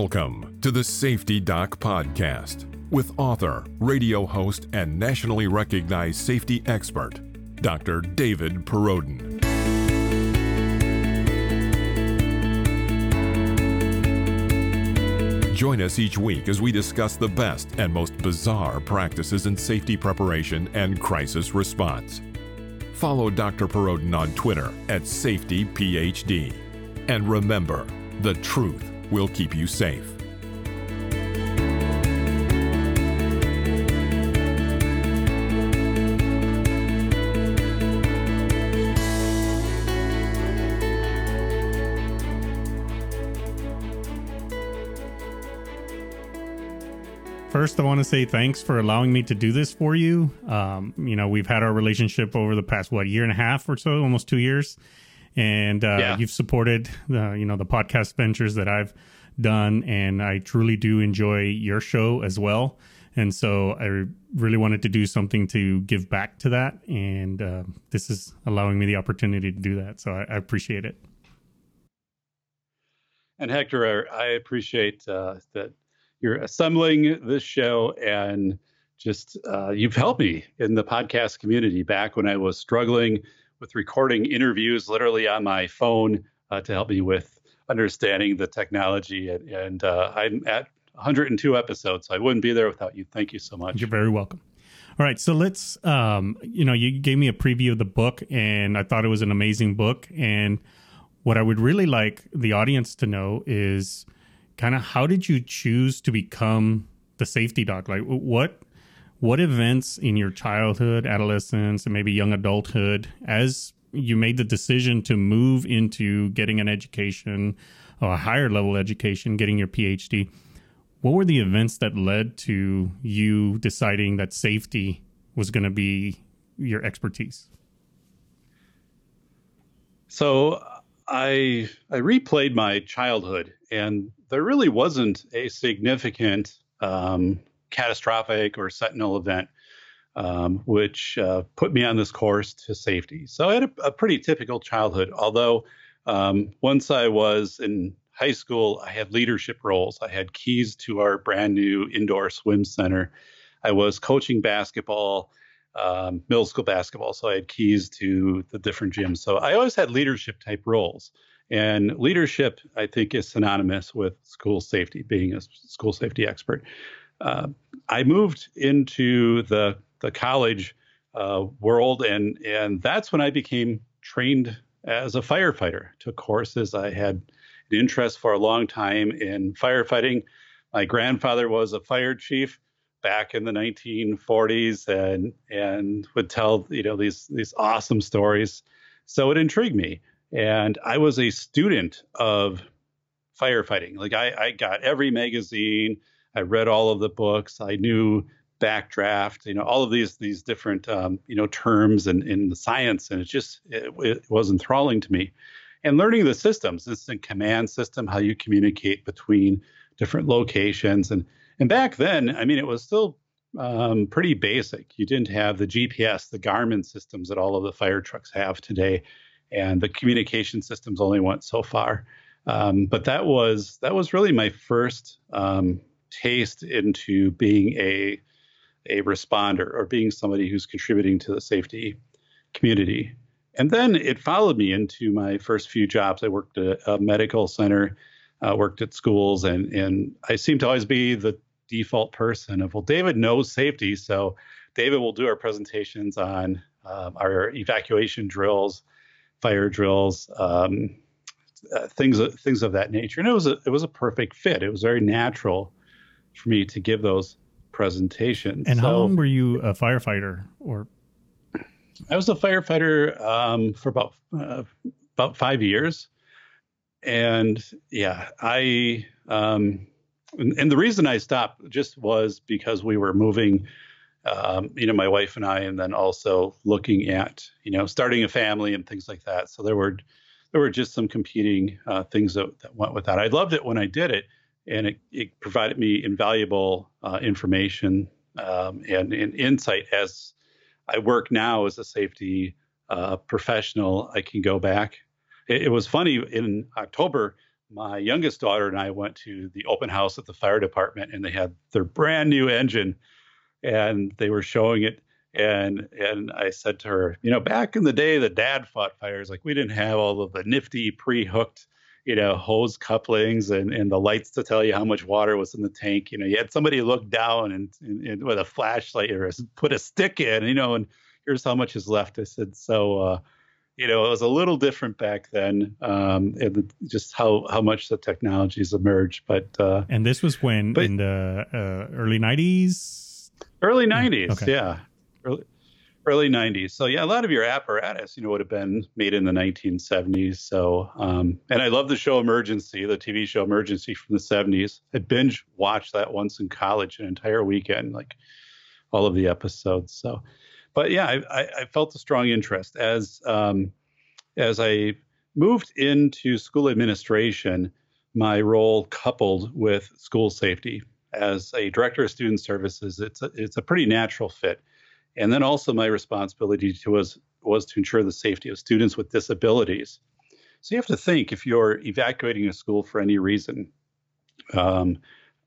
Welcome to the Safety Doc Podcast with author, radio host, and nationally recognized safety expert, Dr. David Perrodin. Join us each week as we discuss the best and most bizarre practices in safety preparation and crisis response. Follow Dr. Perrodin on Twitter at SafetyPhD. And remember, the truth will keep you safe. First, I want to say thanks for allowing me to do this for you. Um, you know, we've had our relationship over the past what year and a half or so, almost two years, and uh, yeah. you've supported the you know the podcast ventures that I've done, and I truly do enjoy your show as well. And so I really wanted to do something to give back to that, and uh, this is allowing me the opportunity to do that. So I, I appreciate it. And Hector, I appreciate uh, that you're assembling this show and just uh, you've helped me in the podcast community back when I was struggling with recording interviews literally on my phone uh, to help me with understanding the technology. And, and uh, I'm at 102 episodes, so I wouldn't be there without you. Thank you so much. You're very welcome. All right, so let's. Um, you know, you gave me a preview of the book, and I thought it was an amazing book. And what I would really like the audience to know is kind of how did you choose to become the safety doc? Like what what events in your childhood, adolescence, and maybe young adulthood, as you made the decision to move into getting an education, a higher level education, getting your PhD, what were the events that led to you deciding that safety was going to be your expertise? So I I replayed my childhood, and there really wasn't a significant um, catastrophic or sentinel event, um, which uh, put me on this course to safety. So I had a, a pretty typical childhood. Although um, once I was in high school, I had leadership roles. I had keys to our brand new indoor swim center. I was coaching basketball um, middle school basketball, so I had keys to the different gyms. So I always had leadership type roles. And leadership, I think, is synonymous with school safety, being a school safety expert. Uh, I moved into the the college uh, world, and and that's when I became trained as a firefighter. Took courses. I had an interest for a long time in firefighting. My grandfather was a fire chief, back in the 1940s and and would tell you know these these awesome stories. So it intrigued me, and I was a student of firefighting. Like I, I got every magazine, I read all of the books, I knew backdraft, you know, all of these these different um, you know terms and in the science, and it just it, it was enthralling to me. And learning the systems, this command system, how you communicate between different locations, and and back then, I mean, it was still um, pretty basic. You didn't have the GPS, the Garmin systems that all of the fire trucks have today, and the communication systems only went so far. Um, but that was that was really my first um, taste into being a a responder or being somebody who's contributing to the safety community. And then it followed me into my first few jobs. I worked at a medical center, uh, worked at schools, and and I seemed to always be the default person of well david knows safety so david will do our presentations on um, our evacuation drills fire drills um, uh, things things of that nature and it was a it was a perfect fit it was very natural for me to give those presentations and so, how long were you a firefighter or i was a firefighter um, for about uh, about five years and yeah i um, and, and the reason I stopped just was because we were moving, um, you know, my wife and I, and then also looking at, you know, starting a family and things like that. So there were there were just some competing uh, things that, that went with that. I loved it when I did it, and it, it provided me invaluable uh, information um, and, and, insight as I work now as a safety uh, professional. I can go back. It, it was funny in October my youngest daughter and I went to the open house at the fire department, and they had their brand new engine, and they were showing it. And and I said to her, you know, back in the day, the dad fought fires. Like we didn't have all of the nifty pre-hooked, you know, hose couplings and, and the lights to tell you how much water was in the tank. You know, you had somebody look down and, and, and with a flashlight or put a stick in, you know, and here's how much is left. I said, so. uh you know, it was a little different back then, um, and just how how much the technologies emerged. But uh, and this was when but, in the uh, early '90s. Early '90s, okay. yeah, early, early '90s. So yeah, a lot of your apparatus, you know, would have been made in the 1970s. So, um, and I love the show Emergency, the TV show Emergency from the '70s. I binge watched that once in college, an entire weekend, like all of the episodes. So but yeah, I, I, felt a strong interest as um, as I moved into school administration. My role coupled with school safety as a director of student services, it's a, it's a pretty natural fit. And then also my responsibility to was was to ensure the safety of students with disabilities. So you have to think if you're evacuating a school for any reason, um,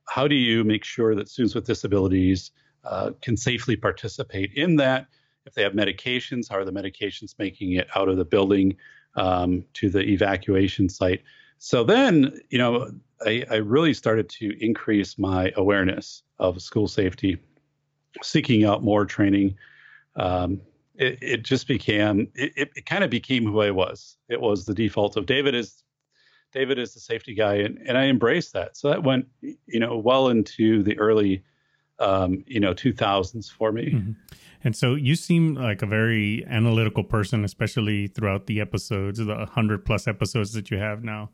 how do you make sure that students with disabilities uh, can safely participate in that? If they have medications, how are the medications making it out of the building um, to the evacuation site? So then, you know, I, I really started to increase my awareness of school safety, seeking out more training. Um, it, it, just became it, it, kind of became who I was. It was the default of David is David is the safety guy, and, and I embraced that. So that went you know well into the early um, you know 2000s for me. Mm-hmm. And so you seem like a very analytical person, especially throughout the episodes, the 100 plus episodes that you have now.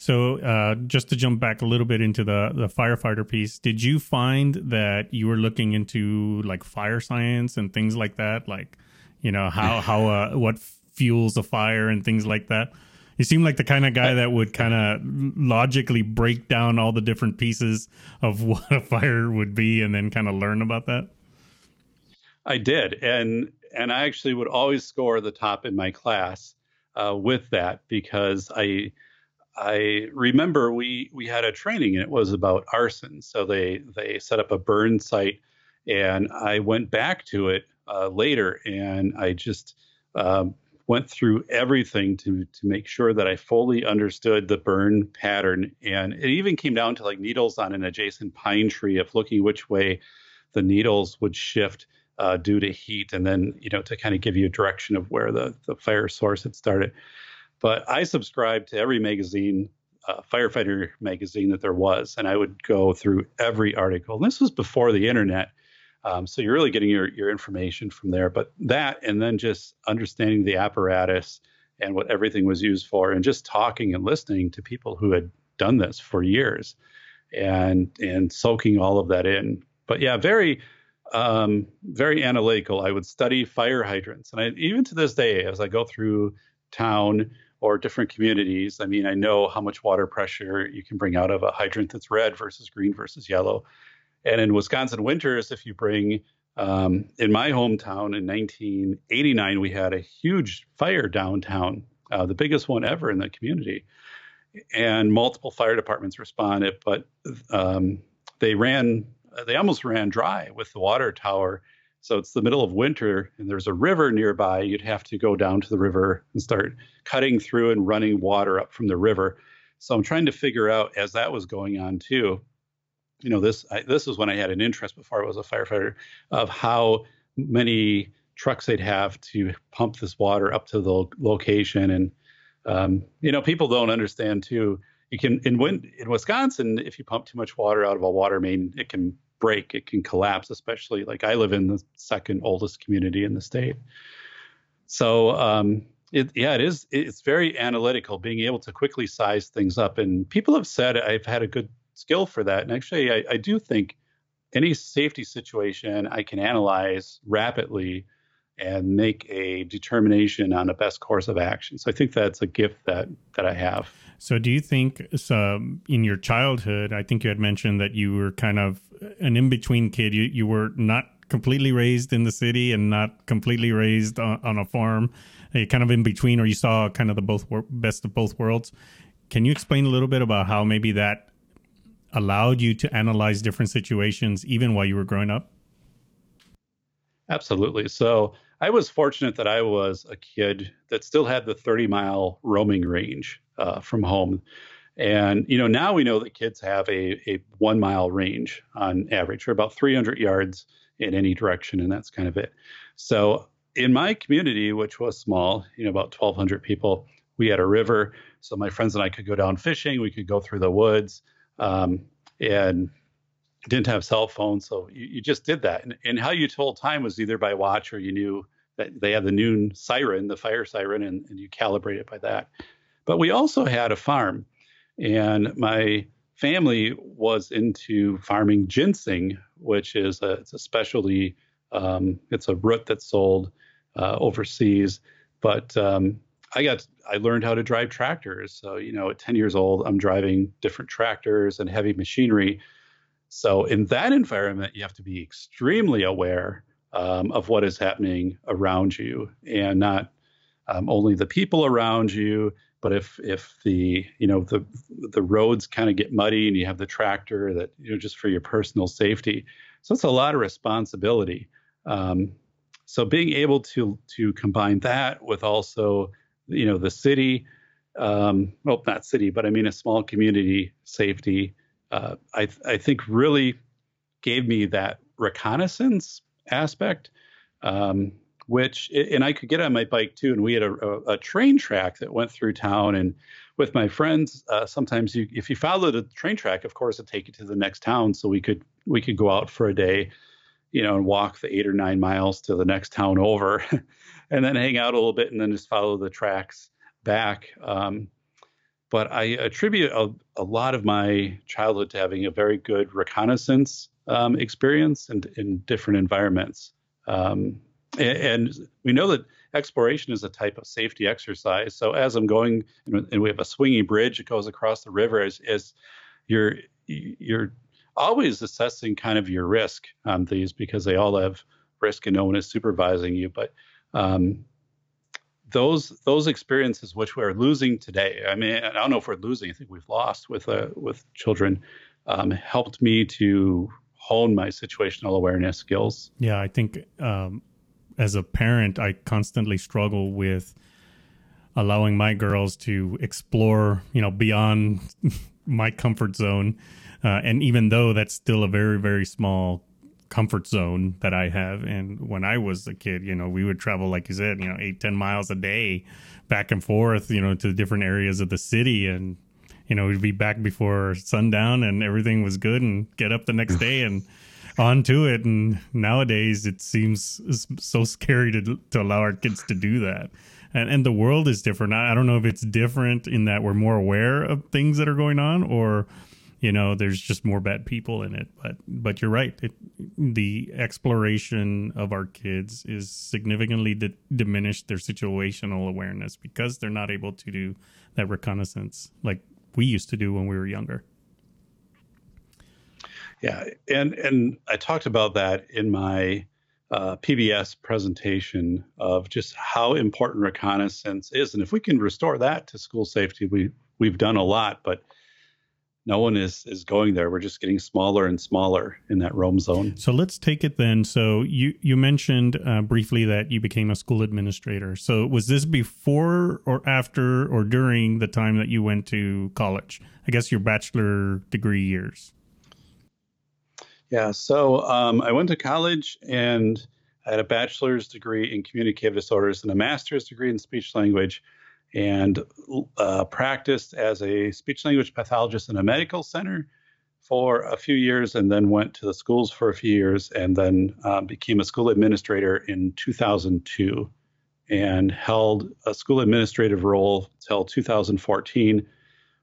So, uh, just to jump back a little bit into the the firefighter piece, did you find that you were looking into like fire science and things like that, like you know how how uh, what fuels a fire and things like that? You seem like the kind of guy that would kind of logically break down all the different pieces of what a fire would be, and then kind of learn about that. I did, and and I actually would always score the top in my class uh, with that because I I remember we we had a training and it was about arson. So they they set up a burn site, and I went back to it uh, later, and I just um, went through everything to to make sure that I fully understood the burn pattern, and it even came down to like needles on an adjacent pine tree of looking which way the needles would shift uh, due to heat, and then you know to kind of give you a direction of where the the fire source had started. But I subscribed to every magazine, uh, firefighter magazine that there was, and I would go through every article. And this was before the internet, um, so you're really getting your your information from there. But that, and then just understanding the apparatus and what everything was used for, and just talking and listening to people who had done this for years, and and soaking all of that in. But yeah, very um, very analytical. I would study fire hydrants, and I, even to this day, as I go through town or different communities, I mean, I know how much water pressure you can bring out of a hydrant that's red versus green versus yellow. And in Wisconsin winters, if you bring um, in my hometown in 1989, we had a huge fire downtown, uh, the biggest one ever in the community, and multiple fire departments responded, but um, they ran they almost ran dry with the water tower. So it's the middle of winter and there's a river nearby. You'd have to go down to the river and start cutting through and running water up from the river. So I'm trying to figure out as that was going on too. You know, this I, this was when I had an interest before I was a firefighter of how many trucks they'd have to pump this water up to the location. And um, you know, people don't understand too you can in wind in Wisconsin, if you pump too much water out of a water main, it can break, it can collapse. Especially like I live in the second oldest community in the state, so um, it, yeah, it is. It's very analytical, being able to quickly size things up. And people have said I've had a good skill for that. And actually, I, I do think any safety situation I can analyze rapidly and make a determination on the best course of action. So I think that's a gift that that I have. So do you think so um, in your childhood, I think you had mentioned that you were kind of an in-between kid. You you were not completely raised in the city and not completely raised on, on a farm. You kind of in between or you saw kind of the both best of both worlds. can you explain a little bit about how maybe that allowed you to analyze different situations even while you were growing up? Absolutely. So I was fortunate that I was a kid that still had the 30 mile roaming range uh, from home. And you know now we know that kids have a, a one mile range on average, or about 300 yards in any direction, and that's kind of it. So in my community, which was small, you know, about 1,200 people, we had a river, so my friends and I could go down fishing. We could go through the woods, um, and didn't have cell phones, so you, you just did that. And, and, how you told time was either by watch or you knew that they had the noon siren, the fire siren, and, and you calibrate it by that. But we also had a farm, and my family was into farming ginseng, which is a, it's a specialty. Um, it's a root that's sold uh, overseas, but um, I got I learned how to drive tractors. So you know, at 10 years old, I'm driving different tractors and heavy machinery. So in that environment, you have to be extremely aware um, of what is happening around you, and not um, only the people around you, but if if the you know the the roads kind of get muddy and you have the tractor that you know just for your personal safety, so it's a lot of responsibility. Um, so being able to to combine that with also you know the city um, well not city but i mean a small community safety uh, I, I think really gave me that reconnaissance aspect um, which and i could get on my bike too and we had a, a, train track that went through town and with my friends uh, sometimes you if you followed the train track of course it'd take you to the next town so we could we could go out for a day you know and walk the eight or nine miles to the next town over and then hang out a little bit and then just follow the tracks back. Um, but I attribute a, a, lot of my childhood to having a very good reconnaissance um, experience in, in different environments. Um, and, and, we know that exploration is a type of safety exercise. So as I'm going, and we have a swinging bridge that goes across the river, as, as you're you're always assessing kind of your risk on these because they all have risk and no one is supervising you. But um, those those experiences which we're losing today i mean i don't know if we're losing i think we've lost with uh, with children um, helped me to hone my situational awareness skills. Yeah i think um, as a parent i constantly struggle with allowing my girls to explore you know beyond my comfort zone uh, and even though that's still a very very small comfort zone that I have. And when I was a kid, you know, we would travel, like you said, you know, eight, 10 miles a day back and forth, you know, to different areas of the city. And, you know, we'd be back before sundown and everything was good and get up the next day and on to it. And nowadays it seems so scary to, to allow our kids to do that. And, and the world is different. I, I don't know if it's different in that we're more aware of things that are going on or you know there's just more bad people in it. But but you're right. It, the exploration of our kids is significantly di- diminished their situational awareness because they're not able to do that reconnaissance like we used to do when we were younger. Yeah. And and i talked about that in my uh, PBS presentation of just how important reconnaissance is, and if we can restore that to school safety, we we've done a lot. But no one is is going there. We're just getting smaller and smaller in that roam zone. So let's take it then. So you you mentioned uh, briefly that you became a school administrator. So was this before or after or during the time that you went to college? I guess your bachelor degree years. Yeah. So um, I went to college and I had a bachelor's degree in communicative disorders and a master's degree in speech language and uh, practiced as a speech language pathologist in a medical center for a few years and then went to the schools for a few years and then uh, became a school administrator in 2002 and held a school administrative role till 2014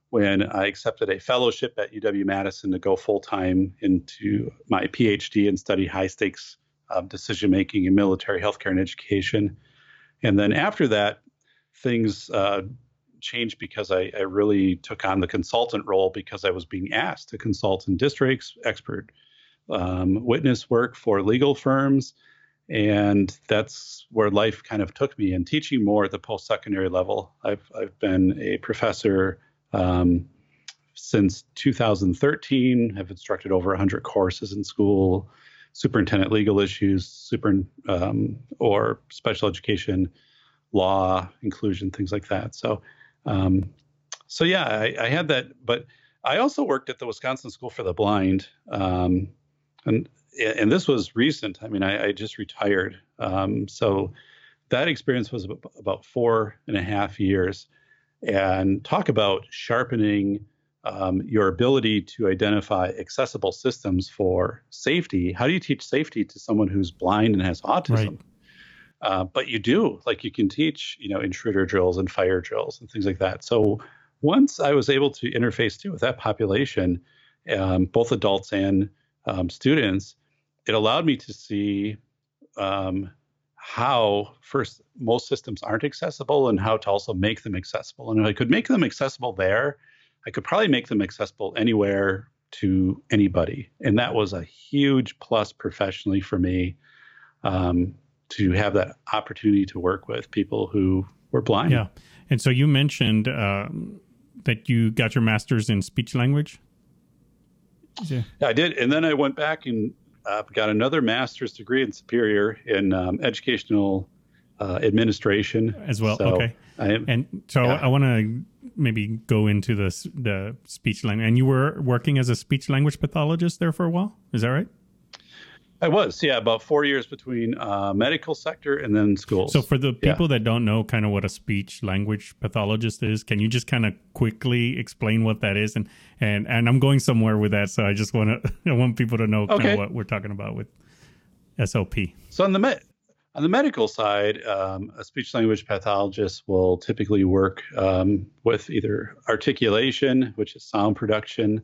when I accepted a fellowship at UW Madison to go full time into my PhD and study high stakes um, decision making in military healthcare and education. And then after that, things uh, changed because I, I, really took on the consultant role because I was being asked to consult in districts, expert um, witness work for legal firms. And that's where life kind of took me and teaching more at the post secondary level. I've, I've been a professor Um, since 2013, have instructed over 100 courses in school, superintendent legal issues, super um, or special education, law, inclusion, things like that. So, um, so yeah, I, I, had that, but I also worked at the Wisconsin School for the Blind, um, and and this was recent. I mean, I, I just retired, um, so that experience was about four and a half years, and talk about sharpening um, your ability to identify accessible systems for safety. How do you teach safety to someone who's blind and has autism? Right. Uh, but you do, like you can teach, you know, intruder drills and fire drills and things like that. So once I was able to interface too with that population, um, both adults and um, students, it allowed me to see um, how first most systems aren't accessible and how to also make them accessible. And if I could make them accessible there, I could probably make them accessible anywhere to anybody. And that was a huge plus professionally for me um, to have that opportunity to work with people who were blind. Yeah. And so you mentioned um, that you got your master's in speech language. Yeah. yeah, I did. And then I went back and uh, got another master's degree in Superior in um, educational uh, administration as well. So okay. Am, and so yeah. I want to maybe go into the the speech language. And you were working as a speech language pathologist there for a while. Is that right? I was, yeah, about four years between uh, medical sector and then schools. So, for the people yeah. that don't know kind of what a speech language pathologist is, can you just kind of quickly explain what that is? And and and I'm going somewhere with that, so I just want to I want people to know okay. kind of what we're talking about with SLP. So on the med on the medical side, um, a speech language pathologist will typically work um, with either articulation, which is sound production,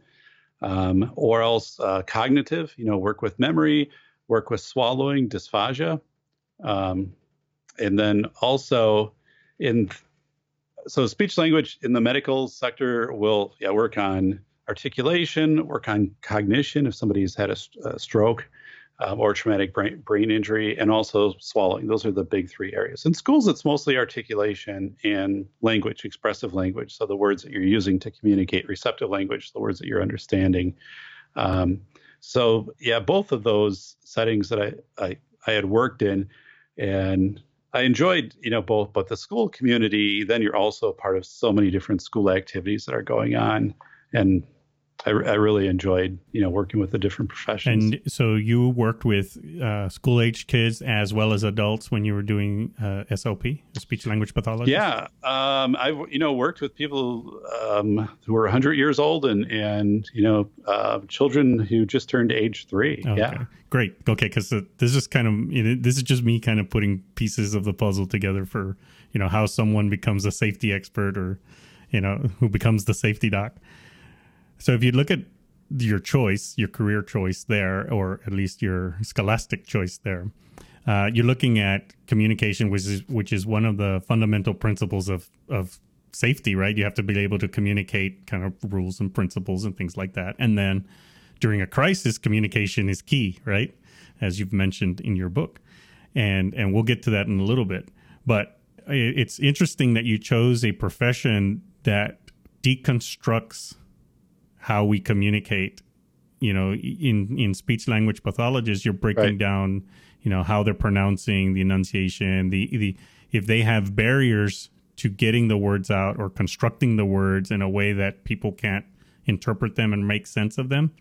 um, or else uh, cognitive. You know, work with memory work with swallowing dysphagia. Um, and then also in so speech language in the medical sector will yeah work on articulation, work on cognition if somebody's had a, a stroke um, or traumatic brain, brain injury, and also swallowing. Those are the big three areas. In schools, it's mostly articulation and language, expressive language. So the words that you're using to communicate, receptive language, the words that you're understanding. Um, so yeah, both of those settings that I, I, I had worked in, and I enjoyed you know both. But the school community, then you're also part of so many different school activities that are going on, and I, I, really enjoyed, you know, working with the different professions. And so you worked with uh, school age kids as well as adults when you were doing uh, SLP, speech language pathology. Yeah, um, I you know worked with people um, who were 100 years old and and you know uh, children who just turned age three. Okay. Yeah, great. Okay, because uh, this is kind of you know, this is just me kind of putting pieces of the puzzle together for you know how someone becomes a safety expert or you know who becomes the safety doc. So if you look at your choice, your career choice there, or at least your scholastic choice there, uh, you're looking at communication, which is which is one of the fundamental principles of of safety, right? You have to be able to communicate kind of rules and principles and things like that. And then during a crisis, communication is key, right? As you've mentioned in your book, and and we'll get to that in a little bit. But it's interesting that you chose a profession that deconstructs how we communicate you know in in speech language pathologists you're breaking right. down you know how they're pronouncing the enunciation the the if they have barriers to getting the words out or constructing the words in a way that people can't interpret them and make sense of them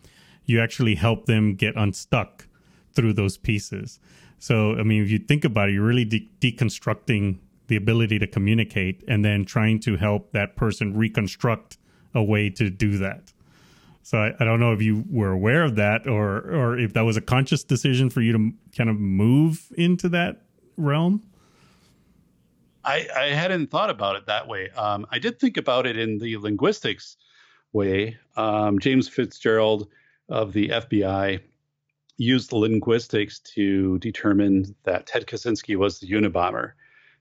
you actually help them get unstuck through those pieces so i mean if you think about it you're really de- deconstructing the ability to communicate and then trying to help that person reconstruct a way to do that so I, I, don't know if you were aware of that or or if that was a conscious decision for you to kind of move into that realm. I, I hadn't thought about it that way. Um, I did think about it in the linguistics way. Um, James Fitzgerald of the FBI used linguistics to determine that Ted Kaczynski was the Unabomber.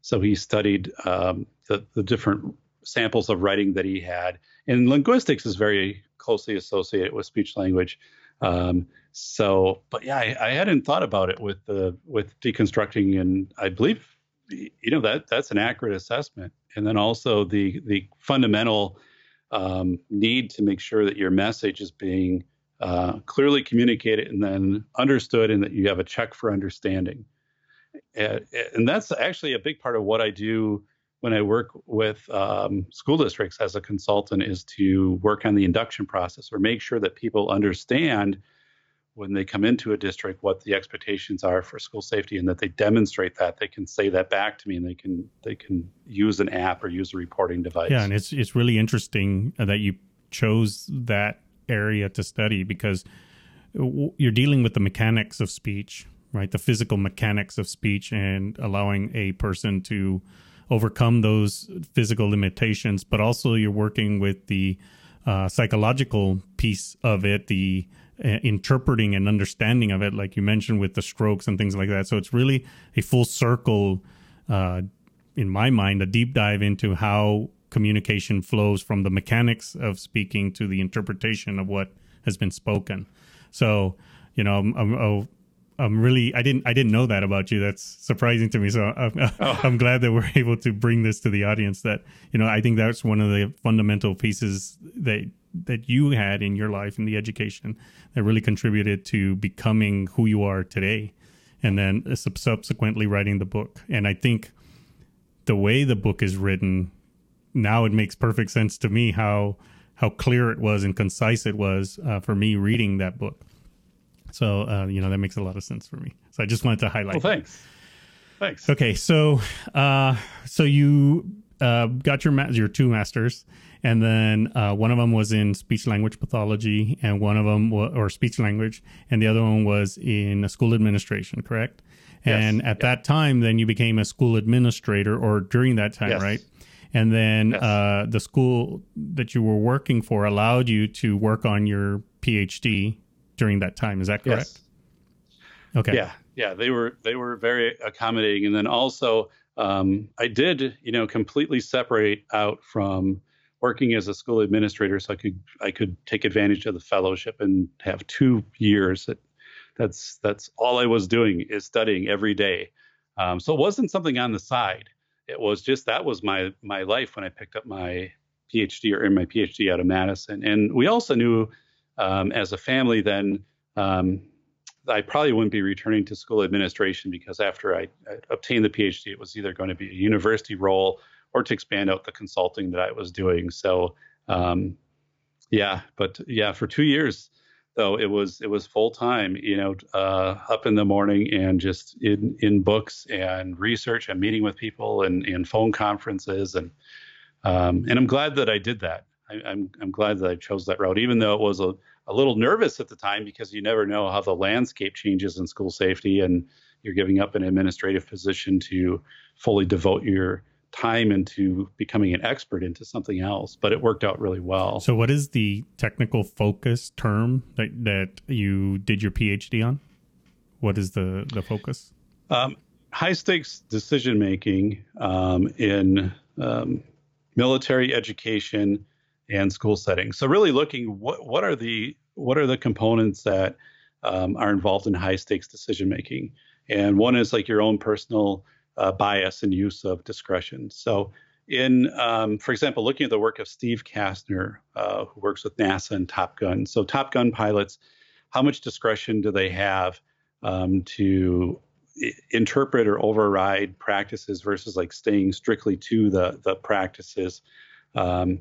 So he studied um, the, the different samples of writing that he had. And linguistics is very closely associated with speech language. Um, so, but yeah, I, I, hadn't thought about it with the with deconstructing, and I believe you know that that's an accurate assessment. And then also the the fundamental um, need to make sure that your message is being uh, clearly communicated and then understood, and that you have a check for understanding. And, and that's actually a big part of what I do when I work with um, school districts as a consultant is to work on the induction process or make sure that people understand when they come into a district what the expectations are for school safety and that they demonstrate that. They can say that back to me and they can they can use an app or use a reporting device. Yeah and it's it's really interesting that you chose that area to study because you're dealing with the mechanics of speech right? The physical mechanics of speech and allowing a person to overcome those physical limitations but also you're working with the uh, psychological piece of it the uh, interpreting and understanding of it, like you mentioned with the strokes and things like that. So it's really a full circle, uh, in my mind, a deep dive into how communication flows from the mechanics of speaking to the interpretation of what has been spoken. So, you know, I'm, I'm, I'm really I didn't I didn't know that about you. That's surprising to me. So I'm, oh. I'm glad that we're able to bring this to the audience. That you know I think that's one of the fundamental pieces that that you had in your life in the education that really contributed to becoming who you are today and then subsequently writing the book and i think the way the book is written now it makes perfect sense to me how how clear it was and concise it was uh, for me reading that book so uh, you know that makes a lot of sense for me so i just wanted to highlight well thanks that. thanks okay so uh, so you uh, got your ma- your two masters and then uh, one of them was in speech language pathology, and one of them or speech language, and the other one was in school administration, correct? Yes. And at that time, then you became a school administrator, or during that time, yes. right? And then yes. uh, the school that you were working for allowed you to work on your PhD during that time. Is that correct? Okay. Yeah, yeah, they were they were very accommodating, and then also um, I did, you know, completely separate out from working as a school administrator, so I could I could take advantage of the fellowship and have two years. That, that's that's all I was doing is studying every day. Um, so it wasn't something on the side. It was just that was my my life when I picked up my PhD or in my PhD out of Madison. And we also knew um, as a family then um, I probably wouldn't be returning to school administration because after I, I, obtained the PhD, it was either going to be a university role or to expand out the consulting that I was doing. So, um, yeah, but yeah, for two years though, it was it was full time. You know, uh, up in the morning and just in in books and research and meeting with people and and phone conferences and um, and I'm glad that I did that. I, am I'm, I'm glad that I chose that route, even though it was a a little nervous at the time because you never know how the landscape changes in school safety and you're giving up an administrative position to fully devote your time into becoming an expert into something else, but it worked out really well. So, what is the technical focus term that that you did your PhD on? What is the the focus? Um, high stakes decision making um, in um, military education and school settings. So, really looking what what are the what are the components that um, are involved in high stakes decision making, and one is like your own personal uh, bias and use of discretion. So, in, um, for example, looking at the work of Steve Kastner, uh, who works with NASA and Top Gun. So, Top Gun pilots, how much discretion do they have um, to interpret or override practices versus like staying strictly to the the practices? Um,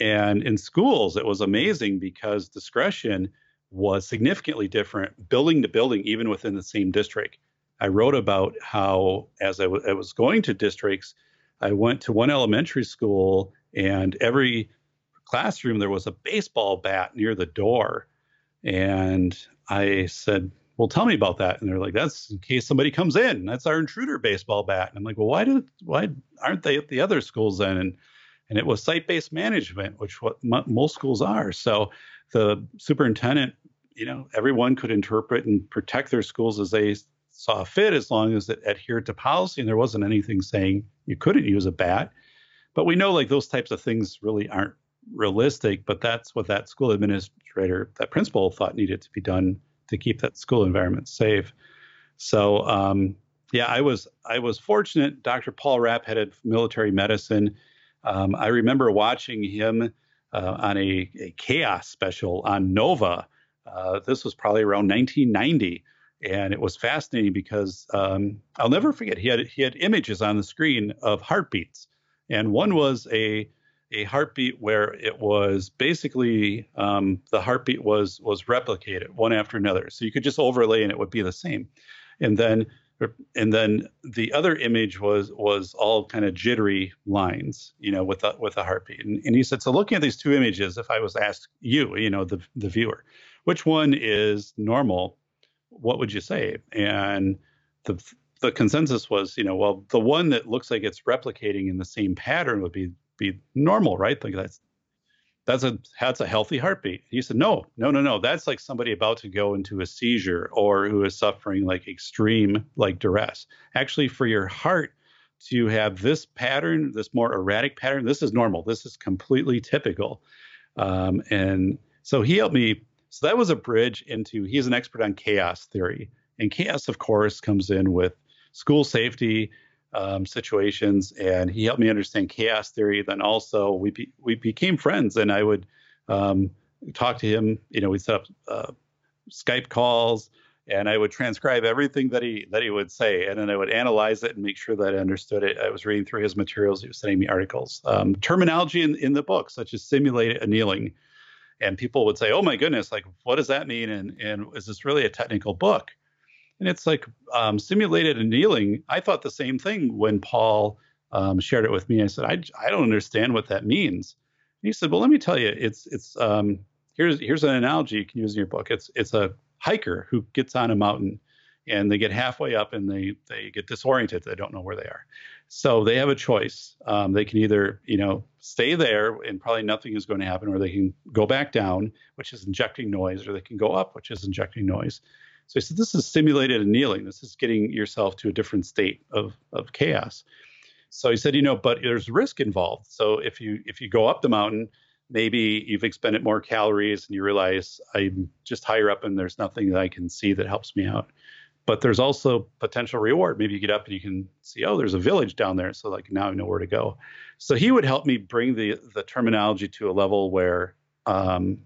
and in schools, it was amazing because discretion was significantly different building to building, even within the same district. I wrote about how, as I, w- I was going to districts, I went to one elementary school, and every classroom there was a baseball bat near the door. And I said, Well, tell me about that. And they're like, That's in case somebody comes in. That's our intruder baseball bat. And I'm like, Well, why did why aren't they at the other schools then? And and it was site-based management, which what m- most schools are. So the superintendent, you know, everyone could interpret and protect their schools as they saw fit as long as it adhered to policy and there wasn't anything saying you couldn't use a bat. But we know like those types of things really aren't realistic, but that's what that school administrator, that principal thought needed to be done to keep that school environment safe. So um, yeah, I was I was fortunate. Dr. Paul Rapp headed military medicine. Um, I remember watching him uh, on a, a, chaos special on Nova. Uh, this was probably around 1990, and it was fascinating because um, I'll never forget he had he had images on the screen of heartbeats, and one was a a heartbeat where it was basically um, the heartbeat was was replicated one after another. So you could just overlay and it would be the same. And then and then the other image was was all kind of jittery lines, you know, with a with a heartbeat. And, and he said, so looking at these two images, if I was asked you, you know, the the viewer, which one is normal, what would you say? And the the consensus was, you know, well, the one that looks like it's replicating in the same pattern would be be normal, right? Like that's that's a that's a healthy heartbeat. He said, no, no, no, no. That's like somebody about to go into a seizure or who is suffering like extreme like duress. Actually, for your heart to have this pattern, this more erratic pattern, this is normal. This is completely typical. Um, and so he helped me. So that was a bridge into. He's an expert on chaos theory, and chaos, of course, comes in with school safety um, situations, and he helped me understand chaos theory. Then also we be, we became friends, and I would um, talk to him. You know, we set up uh, Skype calls, and I would transcribe everything that he that he would say, and then I would analyze it and make sure that I understood it. I was reading through his materials. He was sending me articles, um, terminology in, in the book, such as simulated annealing. And people would say, "Oh my goodness, like what does that mean?" And and is this really a technical book? And it's like um, simulated annealing. I thought the same thing when Paul um, shared it with me. I said, I, I don't understand what that means. And he said, Well, let me tell you. It's it's um, here's here's an analogy you can use in your book. It's it's a hiker who gets on a mountain and they get halfway up and they they get disoriented. They don't know where they are. So they have a choice. Um, they can either you know stay there and probably nothing is going to happen, or they can go back down, which is injecting noise, or they can go up, which is injecting noise. So he said, this is simulated annealing. This is getting yourself to a different state of, of chaos. So he said, you know, but there's risk involved. So if you if you go up the mountain, maybe you've expended more calories and you realize I'm just higher up and there's nothing that I can see that helps me out. But there's also potential reward. Maybe you get up and you can see, oh, there's a village down there. So like now I know where to go. So he would help me bring the the terminology to a level where um,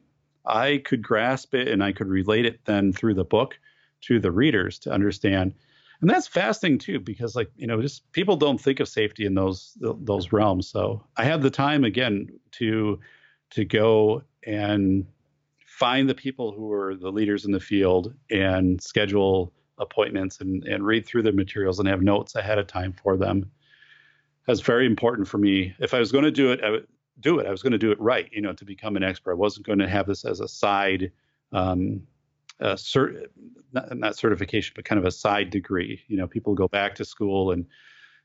I could grasp it and I could relate it then through the book to the readers to understand. And that's fascinating too, because like you know, just people don't think of safety in those those realms. So I have the time again to to go and find the people who are the leaders in the field and schedule appointments and, and read through the materials and have notes ahead of time for them. That's very important for me. If I was going to do it, I would do it. I was going to do it right, you know, to become an expert. I wasn't going to have this as a side um, uh, cert, not, not, certification, but kind of a side degree. You know, people go back to school and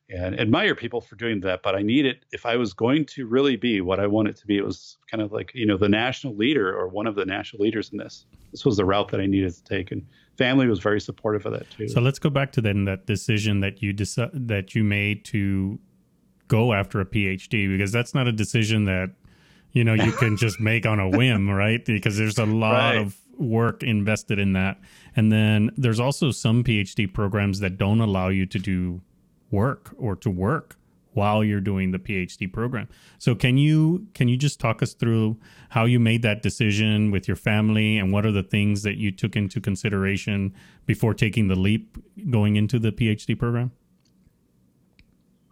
and admire people for doing that. But I need it if I was going to really be what I want it to be. It was kind of like you know the national leader or one of the national leaders in this. This was the route that I needed to take, and family was very supportive of that too. So let's go back to then that decision that you deci- that you made to go after a PhD because that's not a decision that you know you can just make on a whim, right? Because there's a lot right. of work invested in that. And then there's also some PhD programs that don't allow you to do work or to work while you're doing the PhD program. So can you can you just talk us through how you made that decision with your family and what are the things that you took into consideration before taking the leap going into the PhD program?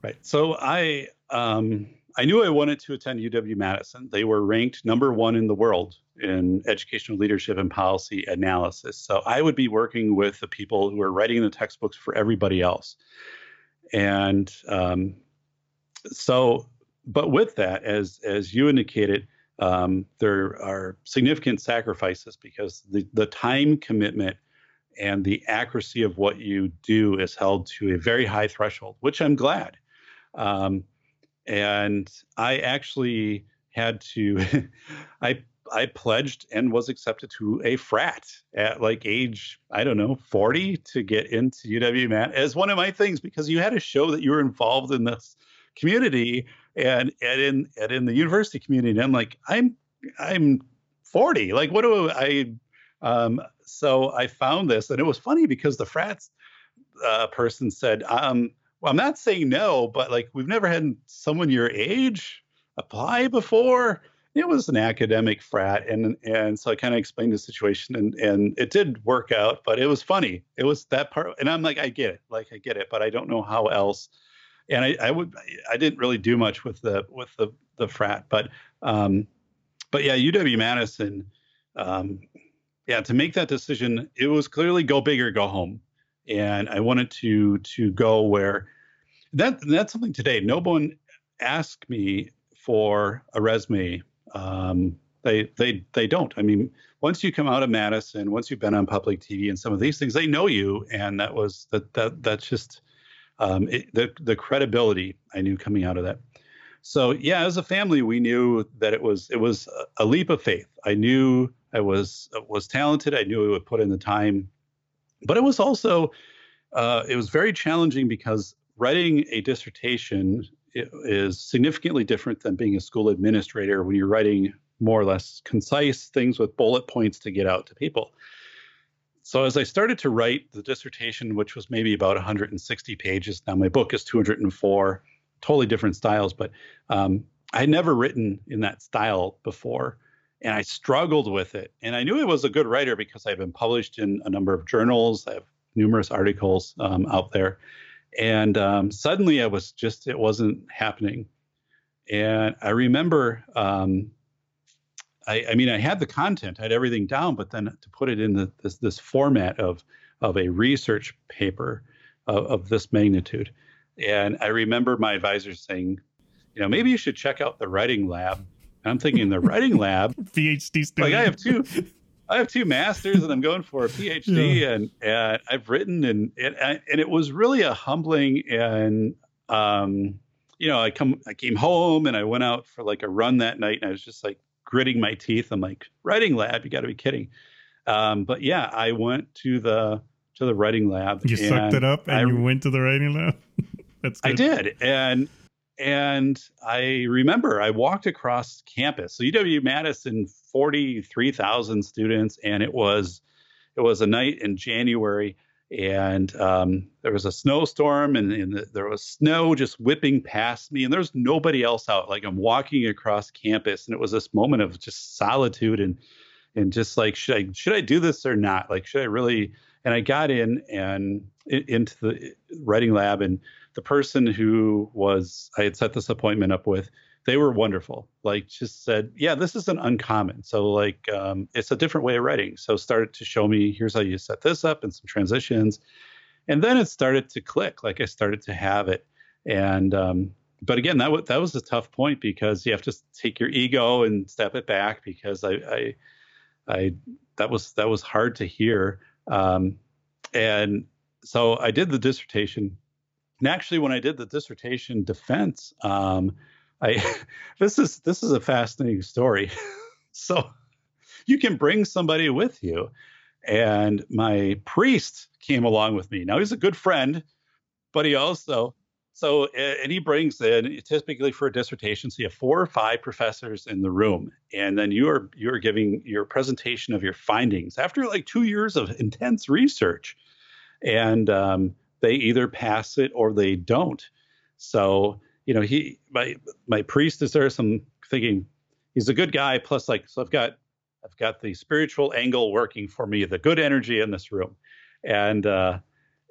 Right. So I um I knew I wanted to attend UW Madison. They were ranked number one in the world in educational leadership and policy analysis. So I would be working with the people who are writing the textbooks for everybody else. And um, so, but with that, as as you indicated, um, there are significant sacrifices because the the time commitment and the accuracy of what you do is held to a very high threshold, which I'm glad. Um, and I actually had to I I pledged and was accepted to a frat at like age I don't know 40 to get into UW Madison one of my things because you had to show that you were involved in this community and and in and in the university community and I'm like I'm I'm 40 like what do I um so I found this and it was funny because the frats uh, person said um well, I'm not saying no, but like we've never had someone your age apply before. it was an academic frat, and and so I kind of explained the situation, and and it did work out, but it was funny. It was that part, and I'm like, I get it, like I get it, but I don't know how else. And I, I would, I didn't really do much with the with the the frat, but um, but yeah, UW Madison, um, yeah, to make that decision, it was clearly go big or go home, and I wanted to to go where that that's something today. No one asked me for a resume um, they they they don't. I mean, once you come out of Madison, once you've been on public TV and some of these things, they know you, and that was that that that's just um, it, the the credibility I knew coming out of that. So yeah, as a family, we knew that it was it was a leap of faith. I knew I was was talented. I knew I would put in the time, but it was also uh, it was very challenging because writing a dissertation is significantly different than being a school administrator when you're writing more or less concise things with bullet points to get out to people. So as I started to write the dissertation, which was maybe about 160 pages, now my book is 204, totally different styles, but um, I had never written in that style before, and I struggled with it. And I knew I was a good writer because I've been published in a number of journals. I have numerous articles um, out there, and um, suddenly I was just it wasn't happening. And I remember, um, I, I, mean, I had the content, I had everything down, but then to put it in the, this this format of of a research paper of, of this magnitude, and I remember my advisor saying, you know, maybe you should check out the writing lab. And I'm thinking the writing lab, PhD student. Like I have two, I have two masters and I'm going for a PhD yeah. and, and I've written and, and, and it was really a humbling and, um, you know, I come, I came home and I went out for like a run that night and I was just like gritting my teeth. I'm like writing lab, you gotta be kidding. Um, but yeah, I went to the, to the writing lab. You sucked it up and I, you went to the writing lab. That's good. I did. And, and I remember I walked across campus. So UW Madison, 43,000 students, and it was it was a night in January, and um, there was a snowstorm, and, and the, there was snow just whipping past me, and there's nobody else out. Like I'm walking across campus, and it was this moment of just solitude and and just like should I should I do this or not? Like should I really? And I got in and into the writing lab and the person who was I had set this appointment up with, they were wonderful. Like just said, yeah, this isn't uncommon. So like um, it's a different way of writing. So started to show me here's how you set this up and some transitions, and then it started to click. Like I started to have it, and um, but again that was that was a tough point because you have to take your ego and step it back because I I, I that was that was hard to hear. Um, and so I did the dissertation and actually, when I did the dissertation defense, um, I this is this is a fascinating story. so you can bring somebody with you, and my priest came along with me. Now he's a good friend, but he also so and he brings in typically for a dissertation. So you have four or five professors in the room, and then you are you are giving your presentation of your findings after like two years of intense research, and um, they either pass it or they don't. So, you know, he my my priest is there. Some thinking he's a good guy. Plus, like, so I've got I've got the spiritual angle working for me, the good energy in this room, and uh,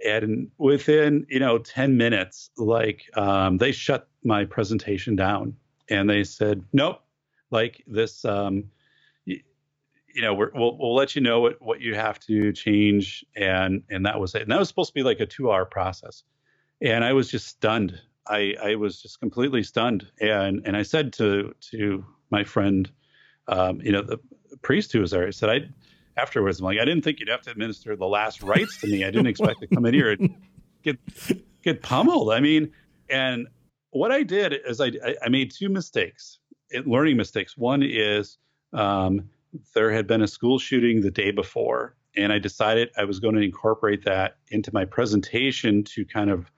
and within you know ten minutes, like um, they shut my presentation down and they said, nope, like this. Um, you know, we will we'll let you know what, what you have to change, and and that was it. And that was supposed to be like a two hour process, and I was just stunned. I I was just completely stunned, and and I said to to my friend, um, you know, the priest who was there, I said, I afterwards, I'm like, I didn't think you'd have to administer the last rites to me. I didn't expect to come in here and get get pummeled. I mean, and what I did is I I made two mistakes, learning mistakes. One is um, there had been a school shooting the day before, and I decided I was going to incorporate that into my presentation to kind of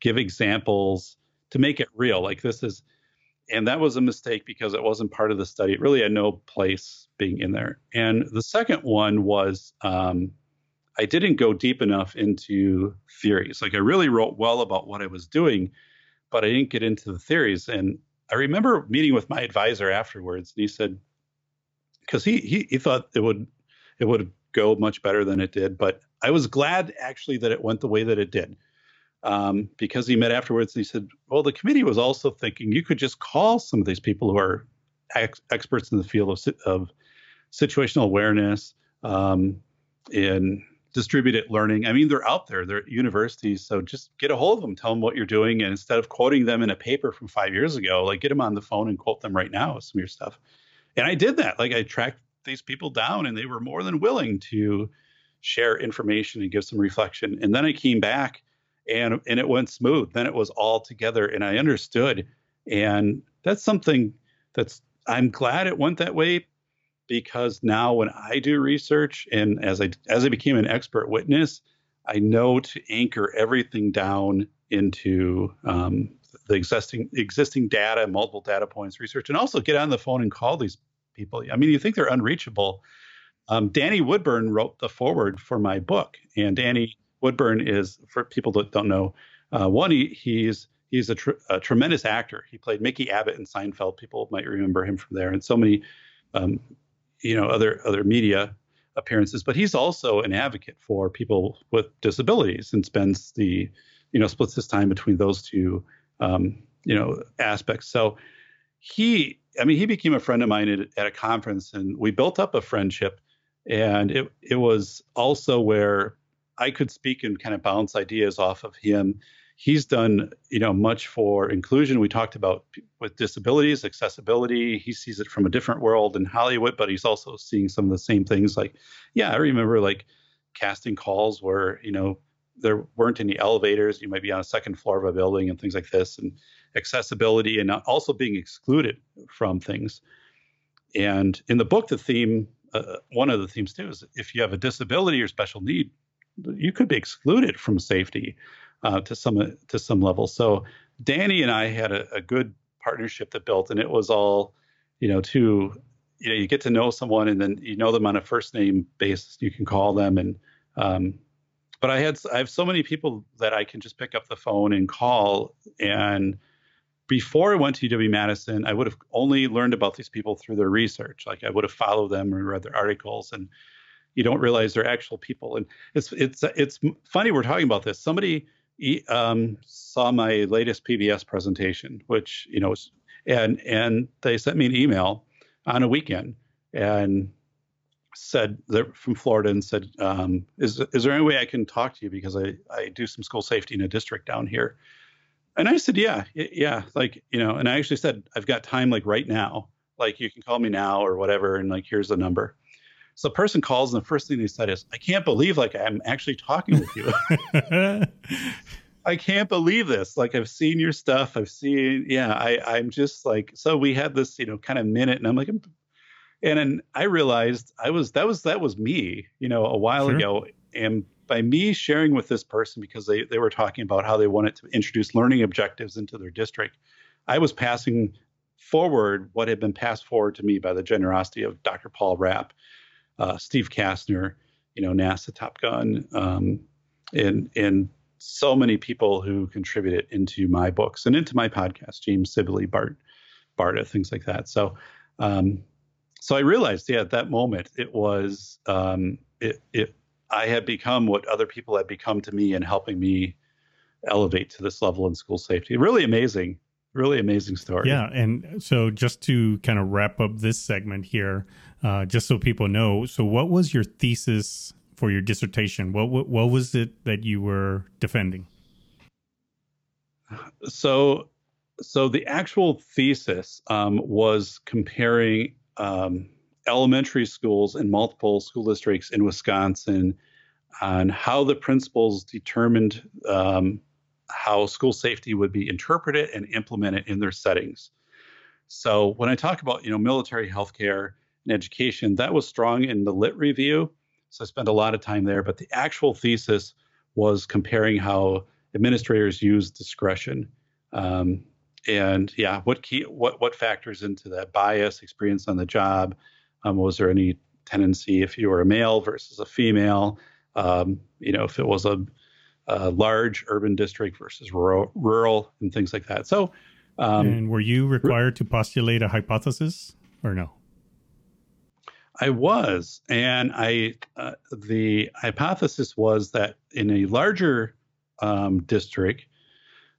give examples to make it real. Like this is, and that was a mistake because it wasn't part of the study. It really had no place being in there. And the second one was um, I didn't go deep enough into theories. Like I really wrote well about what I was doing, but I didn't get into the theories. And I remember meeting with my advisor afterwards, and he said, because he, he he thought it would it would go much better than it did, but I was glad actually that it went the way that it did. Um, because he met afterwards and he said, Well, the committee was also thinking you could just call some of these people who are ex- experts in the field of, of situational awareness um, in distributed learning. I mean, they're out there, they're at universities. So just get a hold of them, tell them what you're doing. And instead of quoting them in a paper from five years ago, like get them on the phone and quote them right now with some of your stuff. And I did that. Like I tracked these people down and they were more than willing to share information and give some reflection. And then I came back and and it went smooth. Then it was all together and I understood. And that's something that's I'm glad it went that way because now when I do research and as I as I became an expert witness, I know to anchor everything down into um, the existing existing data, multiple data points, research, and also get on the phone and call these people. I mean, you think they're unreachable. Um, Danny Woodburn wrote the foreword for my book, and Danny Woodburn is for people that don't know. Uh, one, he, he's he's a, tr- a, tremendous actor. He played Mickey Abbott in Seinfeld. People might remember him from there, and so many, um, you know, other other media appearances. But he's also an advocate for people with disabilities and spends the, you know, splits his time between those two, um, you know, aspects. So he, I mean, he became a friend of mine at, at a conference, and we built up a friendship. And it it was also where I could speak and kind of bounce ideas off of him he's done you know much for inclusion we talked about with disabilities accessibility he sees it from a different world in hollywood but he's also seeing some of the same things like yeah i remember like casting calls where you know there weren't any elevators you might be on a second floor of a building and things like this and accessibility and also being excluded from things and in the book the theme uh, one of the themes too is if you have a disability or special need you could be excluded from safety uh, to some to some level. So Danny and I had a, a, good partnership that built, and it was all, you know, to you know, you get to know someone, and then you know them on a first name basis. You can call them, and um, but I had I have so many people that I can just pick up the phone and call. And before I went to UW Madison, I would have only learned about these people through their research. Like I would have followed them or read their articles, and you don't realize they're actual people. And it's it's it's funny we're talking about this. Somebody um, saw my latest PBS presentation, which you know, and and they sent me an email on a weekend and said from Florida and said, um, "Is is there any way I can talk to you because I I do some school safety in a district down here?" And I said, "Yeah, yeah, like you know." And I actually said, "I've got time, like right now. Like you can call me now or whatever, and like here's the number." So the person calls, and the first thing they said is, "I can't believe like I'm actually talking with you." I can't believe this. Like I've seen your stuff. I've seen, yeah. I I'm just like, so we had this, you know, kind of minute, and I'm like, and then I realized I was that was that was me, you know, a while sure. ago, and by me sharing with this person because they they were talking about how they wanted to introduce learning objectives into their district, I was passing forward what had been passed forward to me by the generosity of Dr. Paul Rapp uh, Steve Kastner, you know, NASA Top Gun, um, and and so many people who contributed into my books and into my podcast, James Sibley, Bart, Barta, things like that. So, um, so I realized, yeah, at that moment, it was um, it it I had become what other people had become to me in helping me elevate to this level in school safety. Really amazing, really amazing story. Yeah, and so just to kind of wrap up this segment here, uh, just so people know, so what was your thesis for your dissertation? What, what, what was it that you were defending? So, so the actual thesis um, was comparing um, elementary schools in multiple school districts in Wisconsin on how the principals determined um, how school safety would be interpreted and implemented in their settings. So when I talk about you know military healthcare and education, that was strong in the lit review. So I spent a lot of time there. But the actual thesis was comparing how administrators use discretion. Um, and yeah, what key what what factors into that bias, experience on the job? Um, was there any tendency if you were a male versus a female? Um, you know, if it was a, a, large urban district versus rural, rural, and things like that. So Um, and were you required to postulate a hypothesis or no? I was, and I uh, the hypothesis was that in a larger um, district,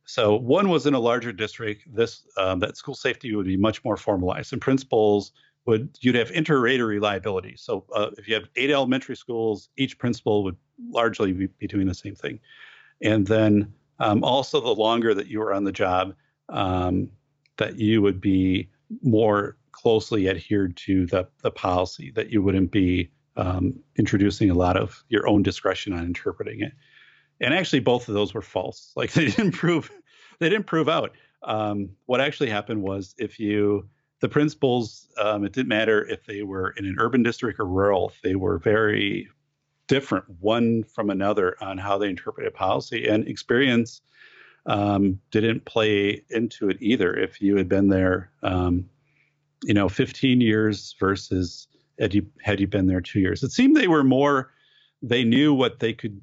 so one was in a larger district, this um, that school safety would be much more formalized, and principals would you'd have inter-rater reliability. So uh, if you have eight elementary schools, each principal would largely be, be doing the same thing, and then um, also the longer that you were on the job, um, that you would be more closely adhered to the, the policy, that you wouldn't be um, introducing a lot of your own discretion on interpreting it. And actually, both of those were false. Like they didn't prove, they didn't prove out. Um, what actually happened was if you, the principals, um, it didn't matter if they were in an urban district or rural, they were very different one from another on how they interpreted policy and experience um, didn't play into it either. If you had been there, um, you know, 15 years versus had you had you been there two years, it seemed they were more. They knew what they could,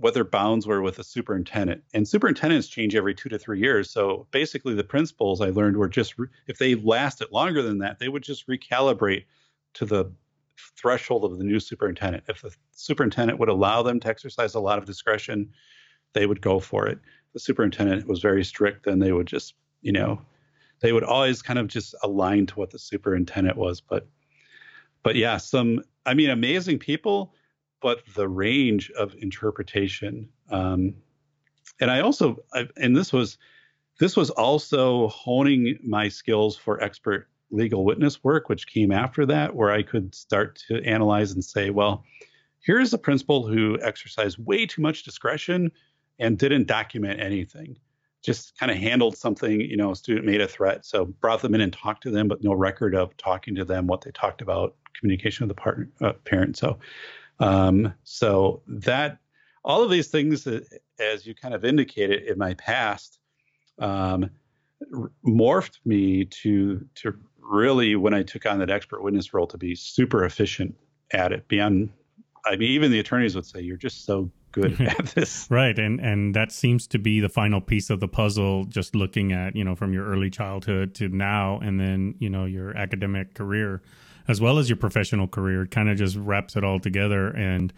what their bounds were with a superintendent, and superintendents change every two to three years. So basically, the principals I learned were just if they lasted longer than that, they would just recalibrate to the threshold of the new superintendent. If the superintendent would allow them to exercise a lot of discretion, they would go for it. The superintendent was very strict, then they would just, you know, they would always kind of just align to what the superintendent was. But, but yeah, some, I mean, amazing people, but the range of interpretation. Um, and I also, I, and this was, this was also honing my skills for expert legal witness work, which came after that, where I could start to analyze and say, well, here's a principal who exercised way too much discretion and didn't document anything just kind of handled something, you know, a student made a threat. So brought them in and talked to them, but no record of talking to them, what they talked about, communication with the partner, uh, parent. So, um, so that all of these things, uh, as you kind of indicated in my past, um, morphed me to to really when I took on that expert witness role to be super efficient at it. Beyond, I mean, even the attorneys would say, "You're just so good at this. right. And and that seems to be the final piece of the puzzle, just looking at, you know, from your early childhood to now and then, you know, your academic career as well as your professional career. It kind of just wraps it all together. And,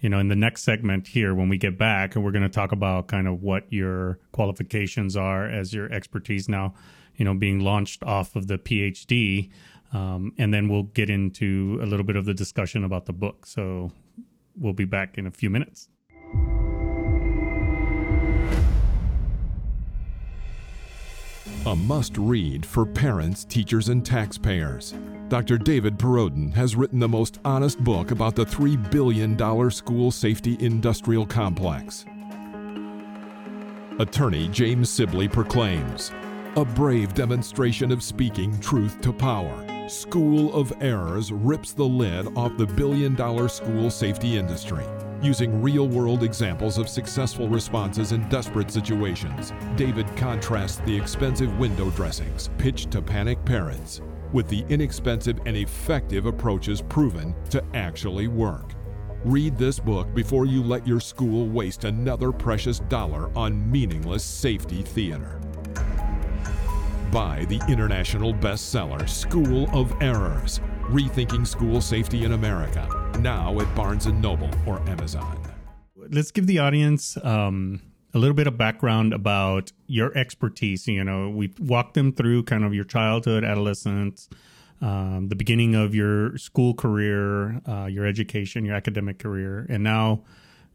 you know, in the next segment here, when we get back, and we're going to talk about kind of what your qualifications are as your expertise now, you know, being launched off of the PhD. Um, and then we'll get into a little bit of the discussion about the book. So we'll be back in a few minutes. A must read for parents, teachers, and taxpayers. Dr. David Perrodin has written the most honest book about the $3 billion school safety industrial complex. Attorney James Sibley proclaims a brave demonstration of speaking truth to power. School of Errors rips the lid off the billion dollar school safety industry. Using real world examples of successful responses in desperate situations, David contrasts the expensive window dressings pitched to panic parents with the inexpensive and effective approaches proven to actually work. Read this book before you let your school waste another precious dollar on meaningless safety theater. Buy the international bestseller School of Errors Rethinking School Safety in America now at Barnes Noble or Amazon. Let's give the audience um, a little bit of background about your expertise. You know, we walked them through kind of your childhood, adolescence, um, the beginning of your school career, uh, your education, your academic career, and now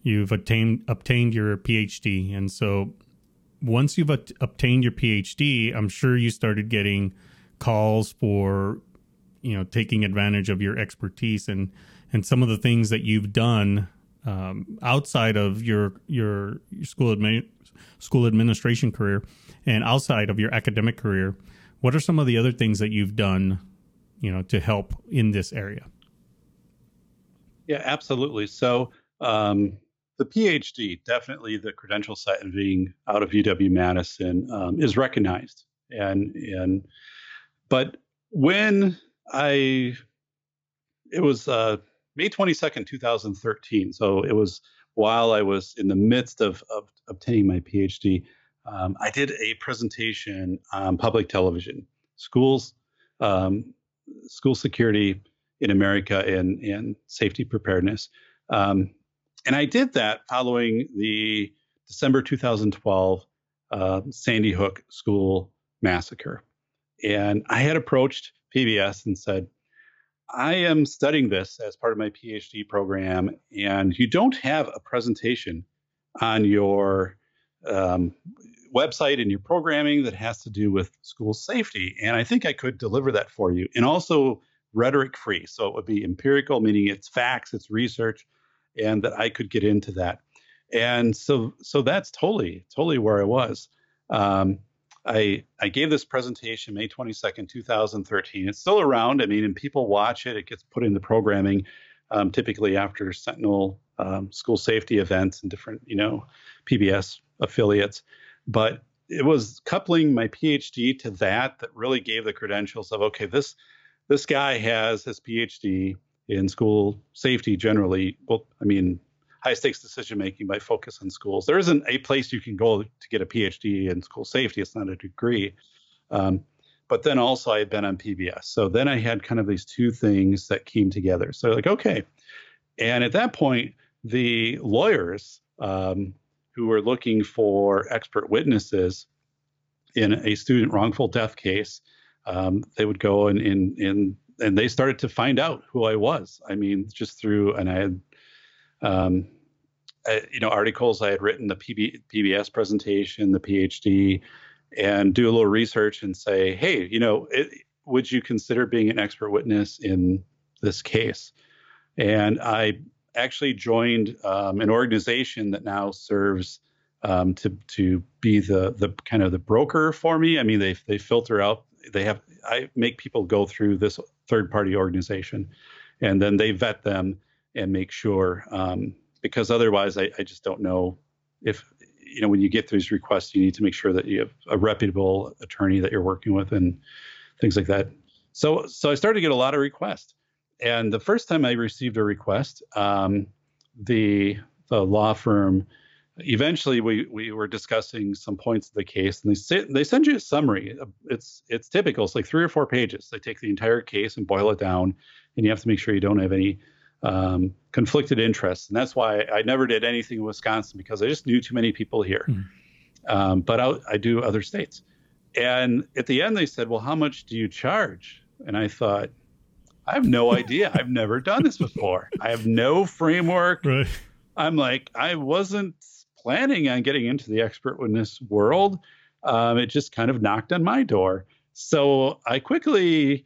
you've obtained obtained your PhD. And so, once you've obtained your PhD, I'm sure you started getting calls for, you know, taking advantage of your expertise and and some of the things that you've done um, outside of your your, your school admi- school administration career and outside of your academic career, what are some of the other things that you've done, you know, to help in this area? Yeah, absolutely. So um, the PhD, definitely the credential set and being out of UW Madison um, is recognized, and and but when I it was uh, May 22nd, 2013. So it was while I was in the midst of, of obtaining my PhD. um, I did a presentation on public television, schools, um, school security in America, and and safety preparedness. Um, and I did that following the December 2012 uh, Sandy Hook school massacre. And I had approached PBS and said, I am studying this as part of my PhD program, and you don't have a presentation on your um, website and your programming that has to do with school safety. And I think I could deliver that for you. And also rhetoric free. So it would be empirical, meaning it's facts, it's research, and that I could get into that. And so so that's totally, totally where I was. Um, I I gave this presentation May 22nd, 2013. It's still around. I mean, and people watch it. It gets put in the programming, um, typically after Sentinel um, school safety events and different, you know, PBS affiliates. But it was coupling my PhD to that that really gave the credentials of okay, this this guy has his PhD in school safety generally. Well, I mean, high stakes decision making by focus on schools. There isn't a place you can go to get a PhD in school safety. It's not a degree. Um, but then also I had been on PBS. So then I had kind of these two things that came together. So like, okay. And at that point, the lawyers um, who were looking for expert witnesses in a student wrongful death case, um, they would go and, and, and, and they started to find out who I was. I mean, just through, and I had um, I, you know, articles I had written, the PB, PBS presentation, the PhD, and do a little research and say, hey, you know, it, would you consider being an expert witness in this case? And I actually joined um, an organization that now serves um, to to be the the kind of the broker for me. I mean, they they filter out. They have I make people go through this third party organization, and then they vet them and make sure um, because otherwise I, I just don't know if you know when you get these requests you need to make sure that you have a reputable attorney that you're working with and things like that. So so i started to get a lot of requests. And the first time i received a request um, the the law firm eventually we we were discussing some points of the case and they say, they send you a summary it's it's typical it's like three or four pages they take the entire case and boil it down and you have to make sure you don't have any um, conflicted interests, and that's why I never did anything in Wisconsin because I just knew too many people here. Mm. Um, but I, I do other states. And at the end, they said, "Well, how much do you charge?" And I thought, I have no idea. I've never done this before. I have no framework. Right. I'm like, I wasn't planning on getting into the expert witness world. Um, it just kind of knocked on my door. So I quickly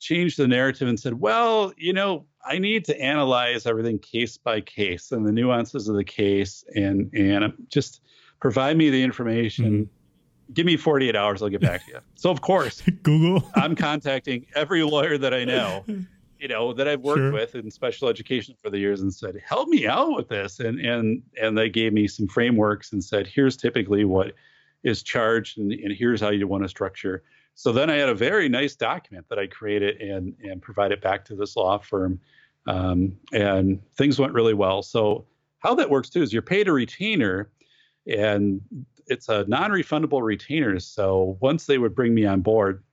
changed the narrative and said, well, you know, I need to analyze everything case by case and the nuances of the case and and just provide me the information. Mm-hmm. Give me 48 hours, I'll get back to you. So of course, Google. I'm contacting every lawyer that I know, you know, that I've worked sure. with in special education for the years and said, "Help me out with this." And and and they gave me some frameworks and said, "Here's typically what is charged and, and here's how you want to structure." So then I had a very nice document that I created and and provided back to this law firm, um, and things went really well. So how that works too is you're paid a retainer, and it's a non-refundable retainer. So once they would bring me on board,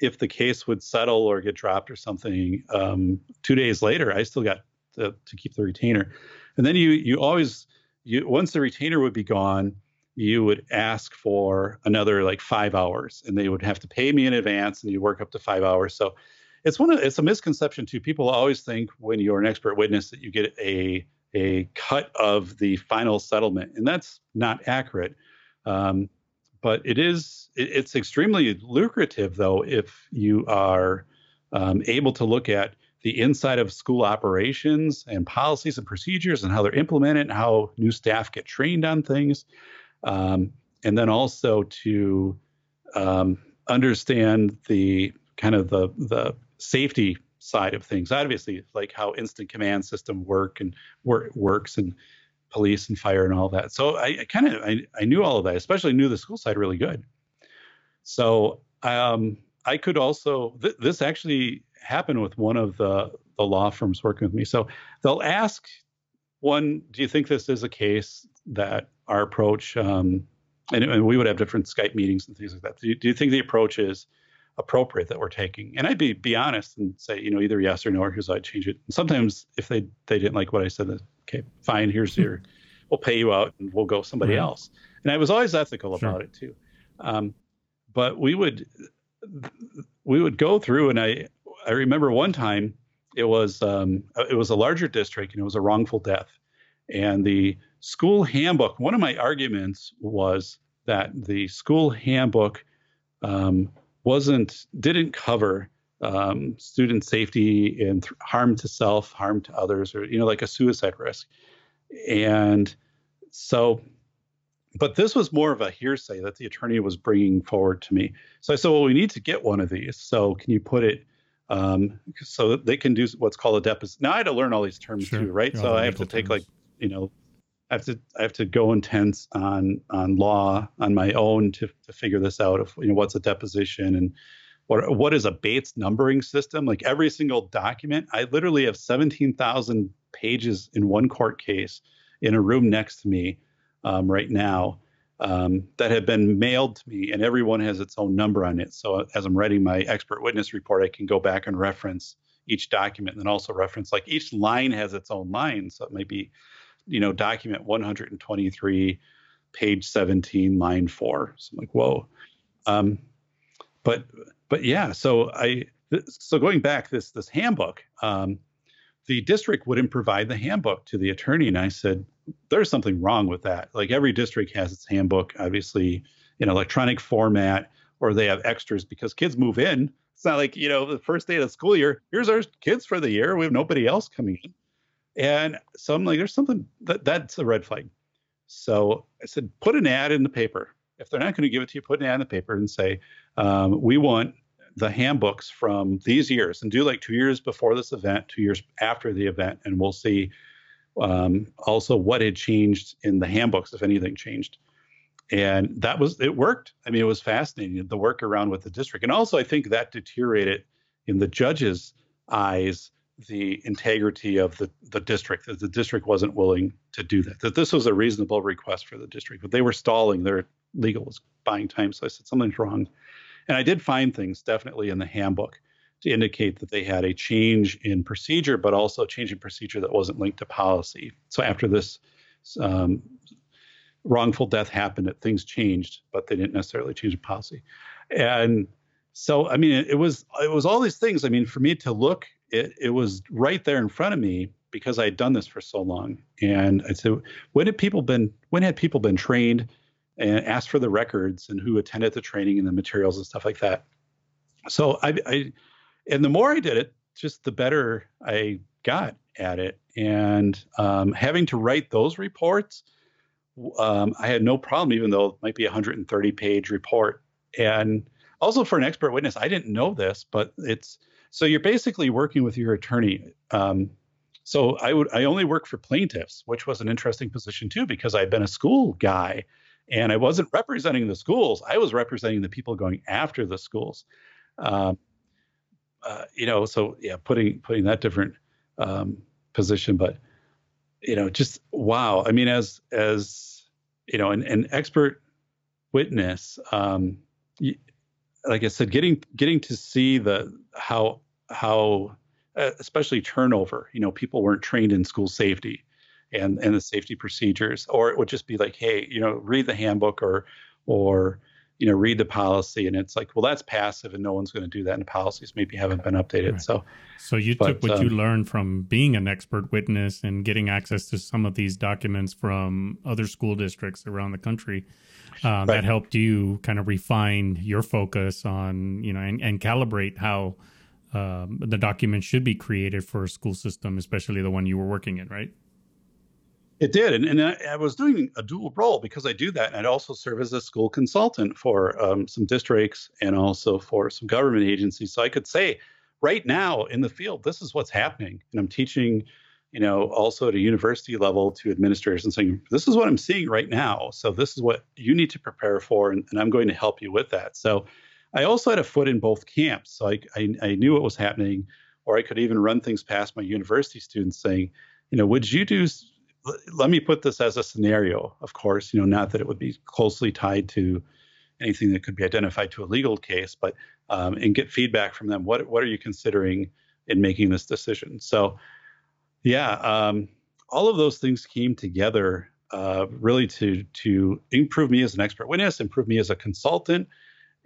if the case would settle or get dropped or something, um, two days later, I still got to, to keep the retainer. And then you you always you once the retainer would be gone, you would ask for another like five hours and they would have to pay me in advance and you work up to five hours. So it's one of it's a misconception too. People always think when you're an expert witness that you get a a cut of the final settlement and that's not accurate. Um, but it is it, it's extremely lucrative though if you are um, able to look at the inside of school operations and policies and procedures and how they're implemented and how new staff get trained on things um, and then also to um, understand the kind of the the safety side of things. Obviously, like how incident command system work and work works and police and fire and all that. So I, I kind of I, I knew all of that, especially knew the school side really good. So um, I could also th- this actually happened with one of the the law firms working with me. So they'll ask one, do you think this is a case that our approach um, and, and, we would have different Skype meetings and things like that. Do you, do you think the approach is appropriate that we're taking? And I'd be be honest and say, you know, either yes or no, or here's how I change it. And sometimes if they they didn't like what I said, okay, fine, here's your, we'll pay you out and we'll go somebody right. else. And I was always ethical sure. about it too. Um, but we would we would go through, and I I remember one time it was um, it was a larger district and it was a wrongful death, and the school handbook. One of my arguments was that the school handbook um, wasn't didn't cover um, student safety and th- harm to self, harm to others, or you know, like a suicide risk. And so, but this was more of a hearsay that the attorney was bringing forward to me. So I said, well, we need to get one of these. So can you put it um, so that they can do what's called a deposition? Now I had to learn all these terms sure. too, right? so I have to terms. take like you know I have to I have to go intense on on law on my own to to figure this out of you know what's a deposition and what what is a Bates numbering system like every single document I literally have 17,000 pages in one court case in a room next to me um, right now um, that have been mailed to me and everyone has its own number on it so as I'm writing my expert witness report I can go back and reference each document and then also reference like each line has its own line so it might be you know, document 123, page 17, line four. So I'm like, whoa. Um, but but yeah, so I so going back this this handbook, um, the district wouldn't provide the handbook to the attorney, and I said, there's something wrong with that. Like every district has its handbook, obviously in electronic format, or they have extras because kids move in. It's not like you know the first day of the school year. Here's our kids for the year. We have nobody else coming in. And so I'm like, there's something that that's a red flag. So I said, put an ad in the paper. If they're not going to give it to you, put an ad in the paper and say, um, we want the handbooks from these years and do like two years before this event, two years after the event, and we'll see um, also what had changed in the handbooks, if anything changed. And that was, it worked. I mean, it was fascinating, the work around with the district. And also, I think that deteriorated in the judge's eyes the integrity of the, the district, that the district wasn't willing to do that, that this was a reasonable request for the district, but they were stalling. Their legal was buying time. So I said, something's wrong. And I did find things definitely in the handbook to indicate that they had a change in procedure, but also a change in procedure that wasn't linked to policy. So after this um, wrongful death happened, that things changed, but they didn't necessarily change the policy. And so, I mean, it, it was it was all these things. I mean, for me to look it, it was right there in front of me because I had done this for so long. And I said, when had people been when had people been trained and asked for the records and who attended the training and the materials and stuff like that? So I, I and the more I did it, just the better I got at it. And um, having to write those reports, um, I had no problem, even though it might be a 130 page report. And also for an expert witness, I didn't know this, but it's so you're basically working with your attorney. Um, so I would I only work for plaintiffs, which was an interesting position too because I'd been a school guy, and I wasn't representing the schools. I was representing the people going after the schools. Um, uh, you know, so yeah, putting putting that different um, position, but you know, just wow. I mean, as as you know, an, an expert witness, um, like I said, getting getting to see the how how uh, especially turnover you know people weren't trained in school safety and and the safety procedures or it would just be like hey you know read the handbook or or you know read the policy and it's like well that's passive and no one's going to do that and the policies maybe haven't been updated right. so so you but, took what um, you learned from being an expert witness and getting access to some of these documents from other school districts around the country uh, right. that helped you kind of refine your focus on you know and, and calibrate how um, the document should be created for a school system, especially the one you were working in, right? It did, and, and I, was doing a dual role because I do that, and I'd also serve as a school consultant for um, some districts and also for some government agencies. So I could say, right now in the field, this is what's happening, and I'm teaching, you know, also at a university level to administrators and saying, this is what I'm seeing right now. So this is what you need to prepare for, and, and I'm going to help you with that. So I also had a foot in both camps. So I, I, I knew what was happening, or I could even run things past my university students saying, you know, would you do let me put this as a scenario. Of course, you know, not that it would be closely tied to anything that could be identified to a legal case, but um, and get feedback from them. What what are you considering in making this decision? So, yeah, um, all of those things came together uh, really to to improve me as an expert witness, improve me as a consultant,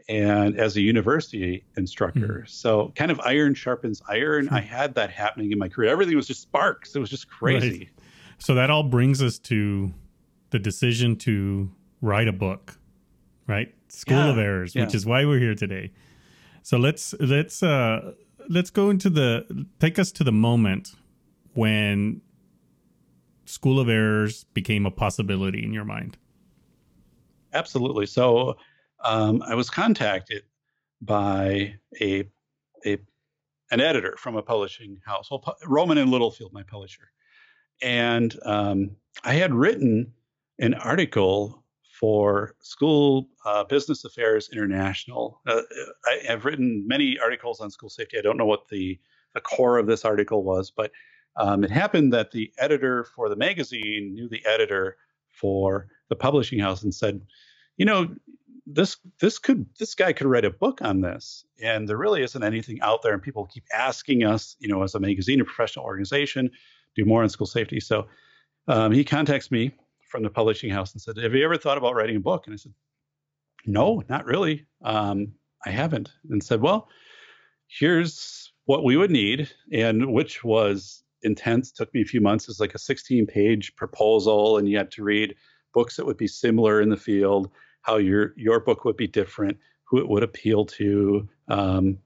and as a university instructor. Mm-hmm. So kind of iron sharpens iron. I had that happening in my career. Everything was just sparks. It was just crazy. Right. So that all brings us to the decision to write a book, right? School yeah. of Errors, yeah. which is why we're here today. So let's let's uh let's go into the take us to the moment when School of Errors became a possibility in your mind. Absolutely. So um, I was contacted by a, a an editor from a publishing house, well, Rowman and Littlefield, my publisher, and um, I had written an article for School uh, Business Affairs International. Uh, I have written many articles on school safety. I don't know what the the core of this article was, but um, it happened that the editor for the magazine knew the editor for the publishing house and said, you know, this this could this guy could write a book on this and there really isn't anything out there and people keep asking us you know as a magazine or professional organization do more on school safety. So um, he contacts me from the publishing house and said have you ever thought about writing a book? And i said no not really. Um, i haven't. And said well here's what we would need and which was intense took me a few months. It's like a 16 page proposal and you had to read books that would be similar in the field how your your book would be different, who it would appeal to, um,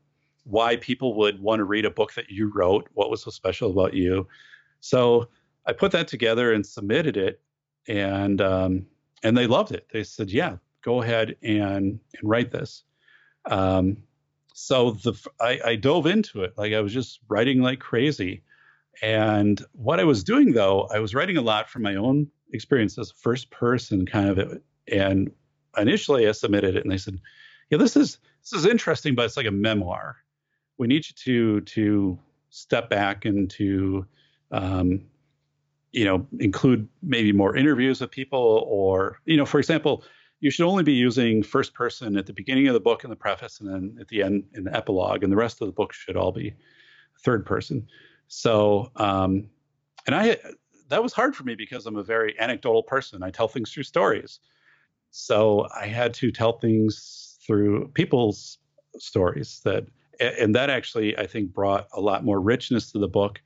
why people would want to read a book that you wrote, what was so special about you. So I put that together and submitted it, and um, and they loved it. They said, "Yeah, go ahead and and write this." Um, so the I, I dove into it like I was just writing like crazy. And what I was doing though, I was writing a lot from my own experience as first person kind of and initially I submitted it and they said, yeah, this is this is interesting, but it's like a memoir. We need you to to step back and to um, you know include maybe more interviews with people or you know for example you should only be using first person at the beginning of the book in the preface and then at the end in the epilogue and the rest of the book should all be third person so um, and i that was hard for me because i'm a very anecdotal person i tell things through stories so I had to tell things through people's stories that, and that actually I think brought a lot more richness to the book.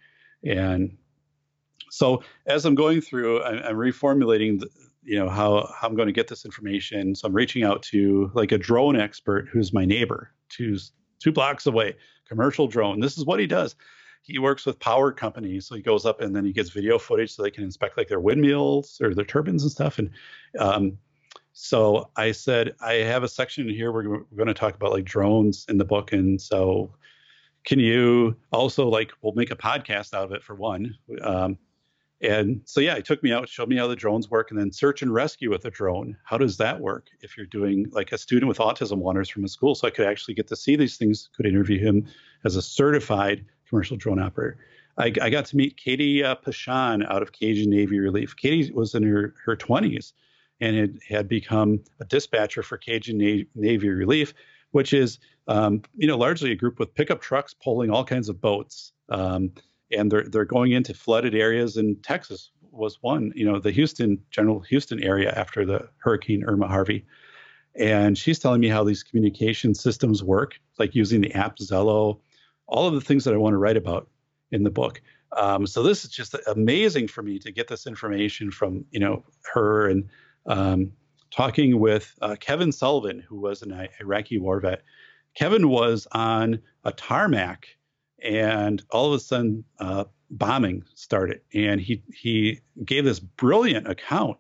And so as I'm going through, I'm, reformulating, the, you know, how, how I'm going to get this information. So I'm reaching out to like a drone expert who's my neighbor, two two blocks away, commercial drone. This is what he does he works with power companies so he goes up and then he gets video footage so they can inspect like their windmills or their turbines and stuff and um, so I said, I have a section here where we're going to talk about like drones in the book. And so can you also like, we'll make a podcast out of it for one. Um, and so, yeah, he took me out, showed me how the drones work, and then search and rescue with a drone. How does that work if you're doing like a student with autism wanders from a school? So I could actually get to see these things, could interview him as a certified commercial drone operator. I, I got to meet Katie uh, Pashan out of Cajun Navy Relief. Katie was in her, her 20s and it had become a dispatcher for Cajun Navy Relief, which is um, you know largely a group with pickup trucks pulling all kinds of boats, um, and they're they're going into flooded areas in Texas was one. You know the Houston general Houston area after the Hurricane Irma Harvey. And she's telling me how these communication systems work, like using the app Zello, all of the things that I want to write about in the book. Um, so this is just amazing for me to get this information from you know her and um, talking with uh, Kevin Sullivan, who was an Iraqi war vet. Kevin was on a tarmac, and all of a sudden, uh, bombing started, and he he gave this brilliant account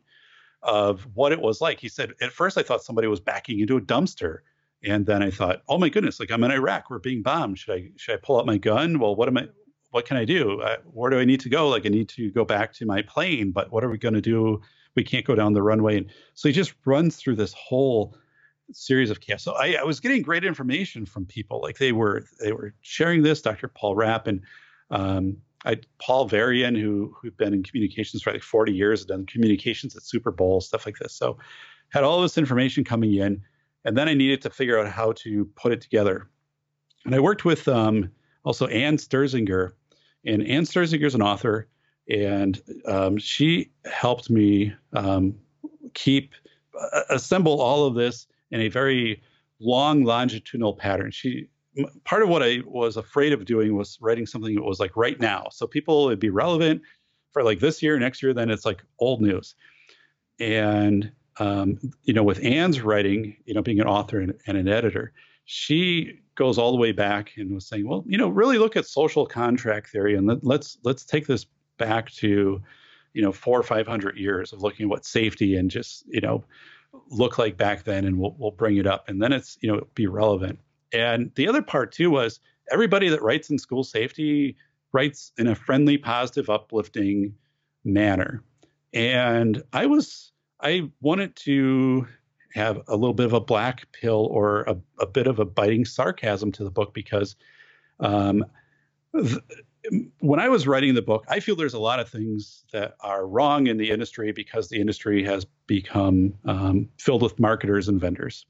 of what it was like. He said, at first, I thought somebody was backing into a dumpster. And then I thought, oh my goodness, like I'm in Iraq, we're being bombed. Should I should I pull out my gun? Well, what am I? What can I do? Uh, where do I need to go? Like I need to go back to my plane, but what are we going to do we can't go down the runway. And so he just runs through this whole series of chaos. So I, I, was getting great information from people. Like they were they were sharing this, Dr. Paul Rapp and um, I Paul Varian, who who'd been in communications for like 40 years, done communications at Super Bowl stuff like this. So had all this information coming in, and then I needed to figure out how to put it together. And I worked with um, also Ann Sterzinger, and Ann Sterzinger is an author, and um, she helped me um, keep uh, assemble all of this in a very long longitudinal pattern. She part of what I was afraid of doing was writing something that was like right now, so people would be relevant for like this year, next year. Then it's like old news, and um, you know, with Anne's writing, you know, being an author and, and, an editor, she goes all the way back and was saying, well, you know, really look at social contract theory and let, let's let's take this back to, you know, four or five hundred years of looking at what safety and just you know look like back then, and we'll we'll bring it up, and then it's you know be relevant. And the other part too was everybody that writes in school safety writes in a friendly, positive, uplifting manner. And I was I wanted to have a little bit of a black pill or a, a bit of a biting sarcasm to the book because um, th- when I was writing the book, I feel there's a lot of things that are wrong in the industry because the industry has become um, filled with marketers and vendors,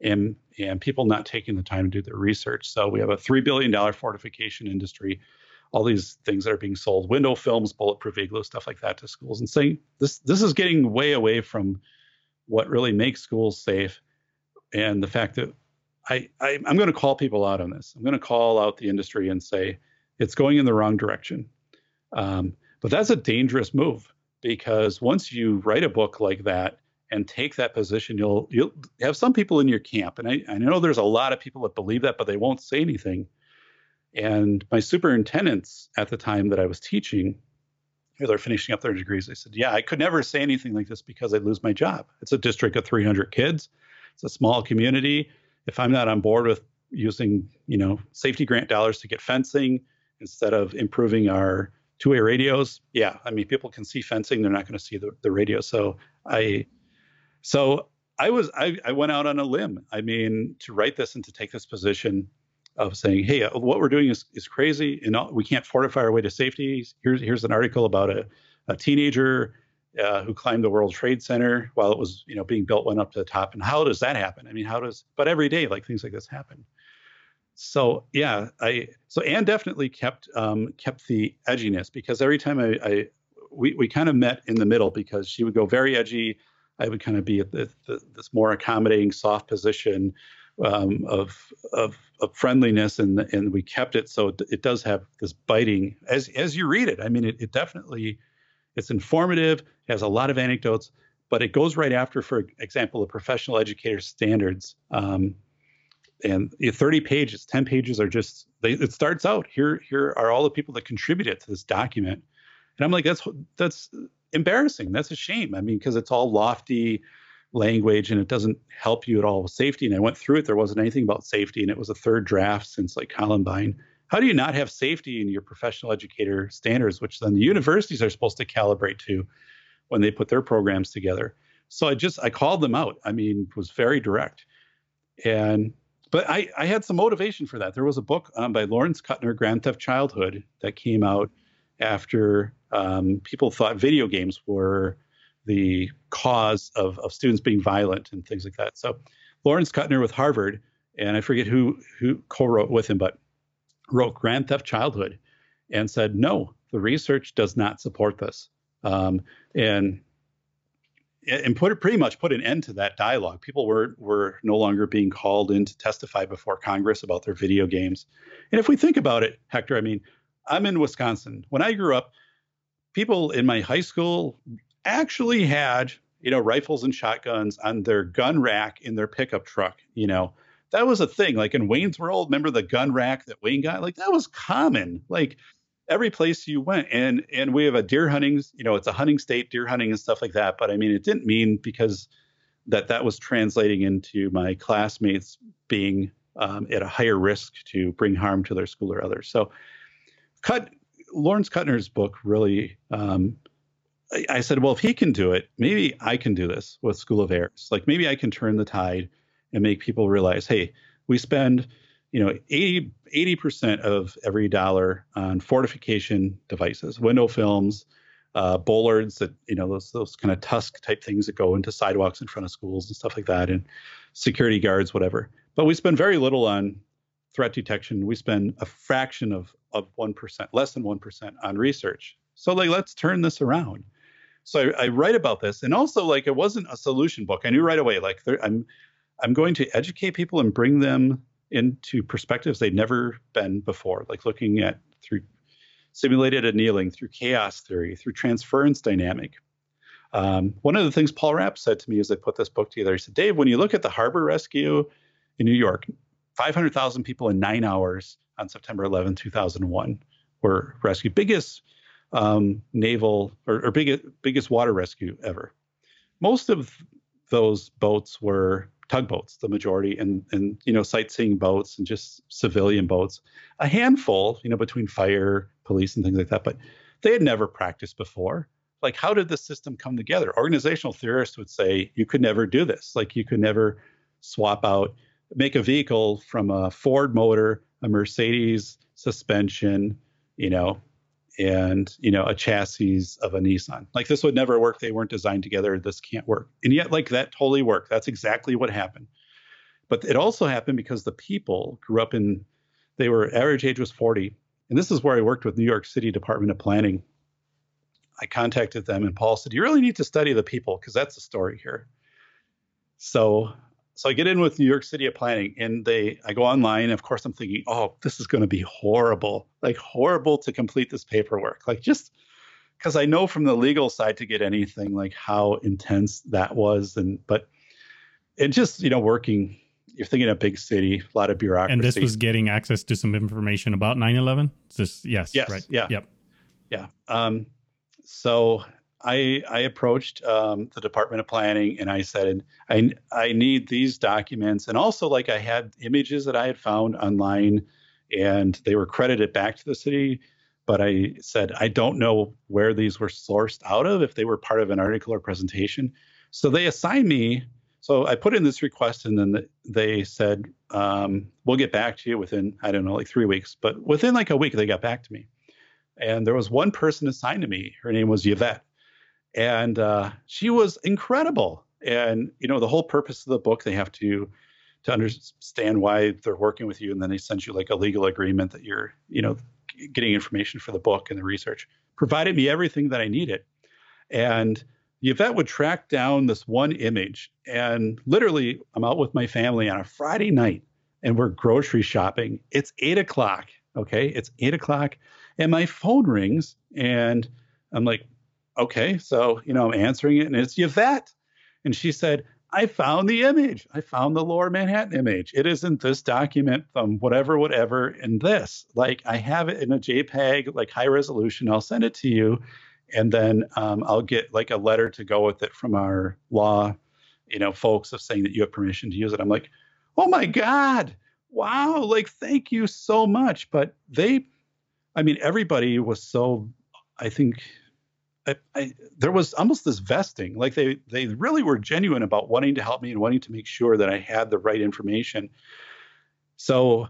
and and people not taking the time to do their research. So we have a three billion dollar fortification industry, all these things that are being sold, window films, bulletproof igloo, stuff like that to schools, and saying this this is getting way away from what really makes schools safe, and the fact that I, I I'm going to call people out on this. I'm going to call out the industry and say it's going in the wrong direction. Um, but that's a dangerous move because once you write a book like that and take that position, you'll you'll have some people in your camp, and I, I know there's a lot of people that believe that, but they won't say anything. And my superintendents at the time that I was teaching, they're finishing up their degrees. They said, "Yeah, I could never say anything like this because I'd lose my job. It's a district of 300 kids. It's a small community. If I'm not on board with using, you know, safety grant dollars to get fencing, instead of improving our two-way radios yeah i mean people can see fencing they're not going to see the, the radio so i so i was I, I went out on a limb i mean to write this and to take this position of saying hey uh, what we're doing is, is crazy and we can't fortify our way to safety here's here's an article about a, a teenager uh, who climbed the World Trade Center while it was, you know, being built, went up to the top. And how does that happen? I mean, how does? But every day, like things like this happen so yeah, I so Anne definitely kept um, kept the edginess because every time I, I we we kind of met in the middle because she would go very edgy, I would kind of be at the, the, this more accommodating, soft position um, of, of of friendliness, and and we kept it so it, it, does have this biting as as you read it. I mean, it, it definitely it's informative, it has a lot of anecdotes, but it goes right after, for example, the professional educator standards. Um, and 30 pages 10 pages are just they, it starts out here here are all the people that contributed to this document. And i'm like that's that's embarrassing. That's a shame. I mean because it's all lofty language and it doesn't help you at all with safety. And i went through it. There wasn't anything about safety and it was a third draft since like columbine. How do you not have safety in your professional educator standards which then the universities are supposed to calibrate to when they put their programs together? So i just i called them out. I mean was very direct. And but I, I had some motivation for that. There was a book um, by Lawrence Kutner, Grand Theft Childhood, that came out after um, people thought video games were the cause of, of students being violent and things like that. So Lawrence Kutner with Harvard, and I forget who who co-wrote with him, but wrote Grand Theft Childhood and said, no, the research does not support this. Um, and and put it pretty much put an end to that dialogue. People were were no longer being called in to testify before Congress about their video games. And if we think about it, Hector, I mean, I'm in Wisconsin. When I grew up, people in my high school actually had you know rifles and shotguns on their gun rack in their pickup truck. You know, that was a thing. Like in Wayne's World, remember the gun rack that Wayne got? Like that was common. Like every place you went and and we have a deer hunting you know it's a hunting state deer hunting and stuff like that but i mean it didn't mean because that that was translating into my classmates being um, at a higher risk to bring harm to their school or others. So cut lawrence kutner's book really um, I, I said well if he can do it maybe i can do this with school of errors like maybe i can turn the tide and make people realize hey we spend you know, 80 80 percent of every dollar on fortification devices, window films, uh, bollards that you know those those kind of tusk type things that go into sidewalks in front of schools and stuff like that, and security guards, whatever. But we spend very little on threat detection. We spend a fraction of of one percent, less than one percent, on research. So like, let's turn this around. So I, I, write about this, and also like it wasn't a solution book. I knew right away like there, I'm I'm going to educate people and bring them into perspectives they'd never been before, like looking at through simulated annealing, through chaos theory, through transference dynamic. Um, one of the things Paul Rapp said to me as I put this book together, he said, Dave, when you look at the harbor rescue in New York, 500,000 people in nine hours on September 11, 2001 were rescued. Biggest um, naval or, or biggest, biggest water rescue ever. Most of those boats were tugboats, the majority, and and you know sightseeing boats and just civilian boats. A handful, you know, between fire, police, and things like that. But they had never practiced before. Like, how did the system come together? Organizational theorists would say you could never do this. Like, you could never swap out, make a vehicle from a Ford motor, a Mercedes suspension, you know, and you know a chassis of a Nissan. Like this would never work. They weren't designed together. This can't work. And yet, like that totally worked. That's exactly what happened. But it also happened because the people grew up in. They were average age was 40, and this is where I worked with New York City Department of Planning. I contacted them, and Paul said, "You really need to study the people because that's the story here." So so I get in with New York City of Planning, and they I go online. of course, I'm thinking, oh, this is going to be horrible, like horrible to complete this paperwork, like just because I know from the legal side to get anything like how intense that was, and but and just you know working. You're thinking a big city, a lot of bureaucracy. And this was getting access to some information about 9/11. This, yes, yes, right, yeah, yep, yeah. Um, so I, I approached um, the Department of Planning and I said, I, I need these documents. And also, like, I had images that I had found online and they were credited back to the city. But I said, I don't know where these were sourced out of, if they were part of an article or presentation. So they assigned me. So I put in this request and then they said, um, we'll get back to you within, I don't know, like three weeks. But within like a week, they got back to me. And there was one person assigned to me. Her name was Yvette and uh, she was incredible. And you know, the whole purpose of the book, they have to to understand why they're working with you, and then they send you like a legal agreement that you're, you know, getting information for the book and the research. Provided me everything that I needed, and Yvette would track down this one image, and literally, I'm out with my family on a Friday night, and we're grocery shopping. It's eight o'clock. Okay, it's eight o'clock, and my phone rings, and I'm like, okay, so, you know, I'm answering it and it's Yvette. And she said, I found the image. I found the lower Manhattan image. It isn't this document from whatever, whatever, in this. Like I have it in a JPEG, like high resolution. I'll send it to you. And then um, I'll get like a letter to go with it from our law, you know, folks of saying that you have permission to use it. I'm like, oh my God, wow, like thank you so much. But they, I mean, everybody was so, I think I, I, there was almost this vesting like they they really were genuine about wanting to help me and wanting to make sure that i had the right information. So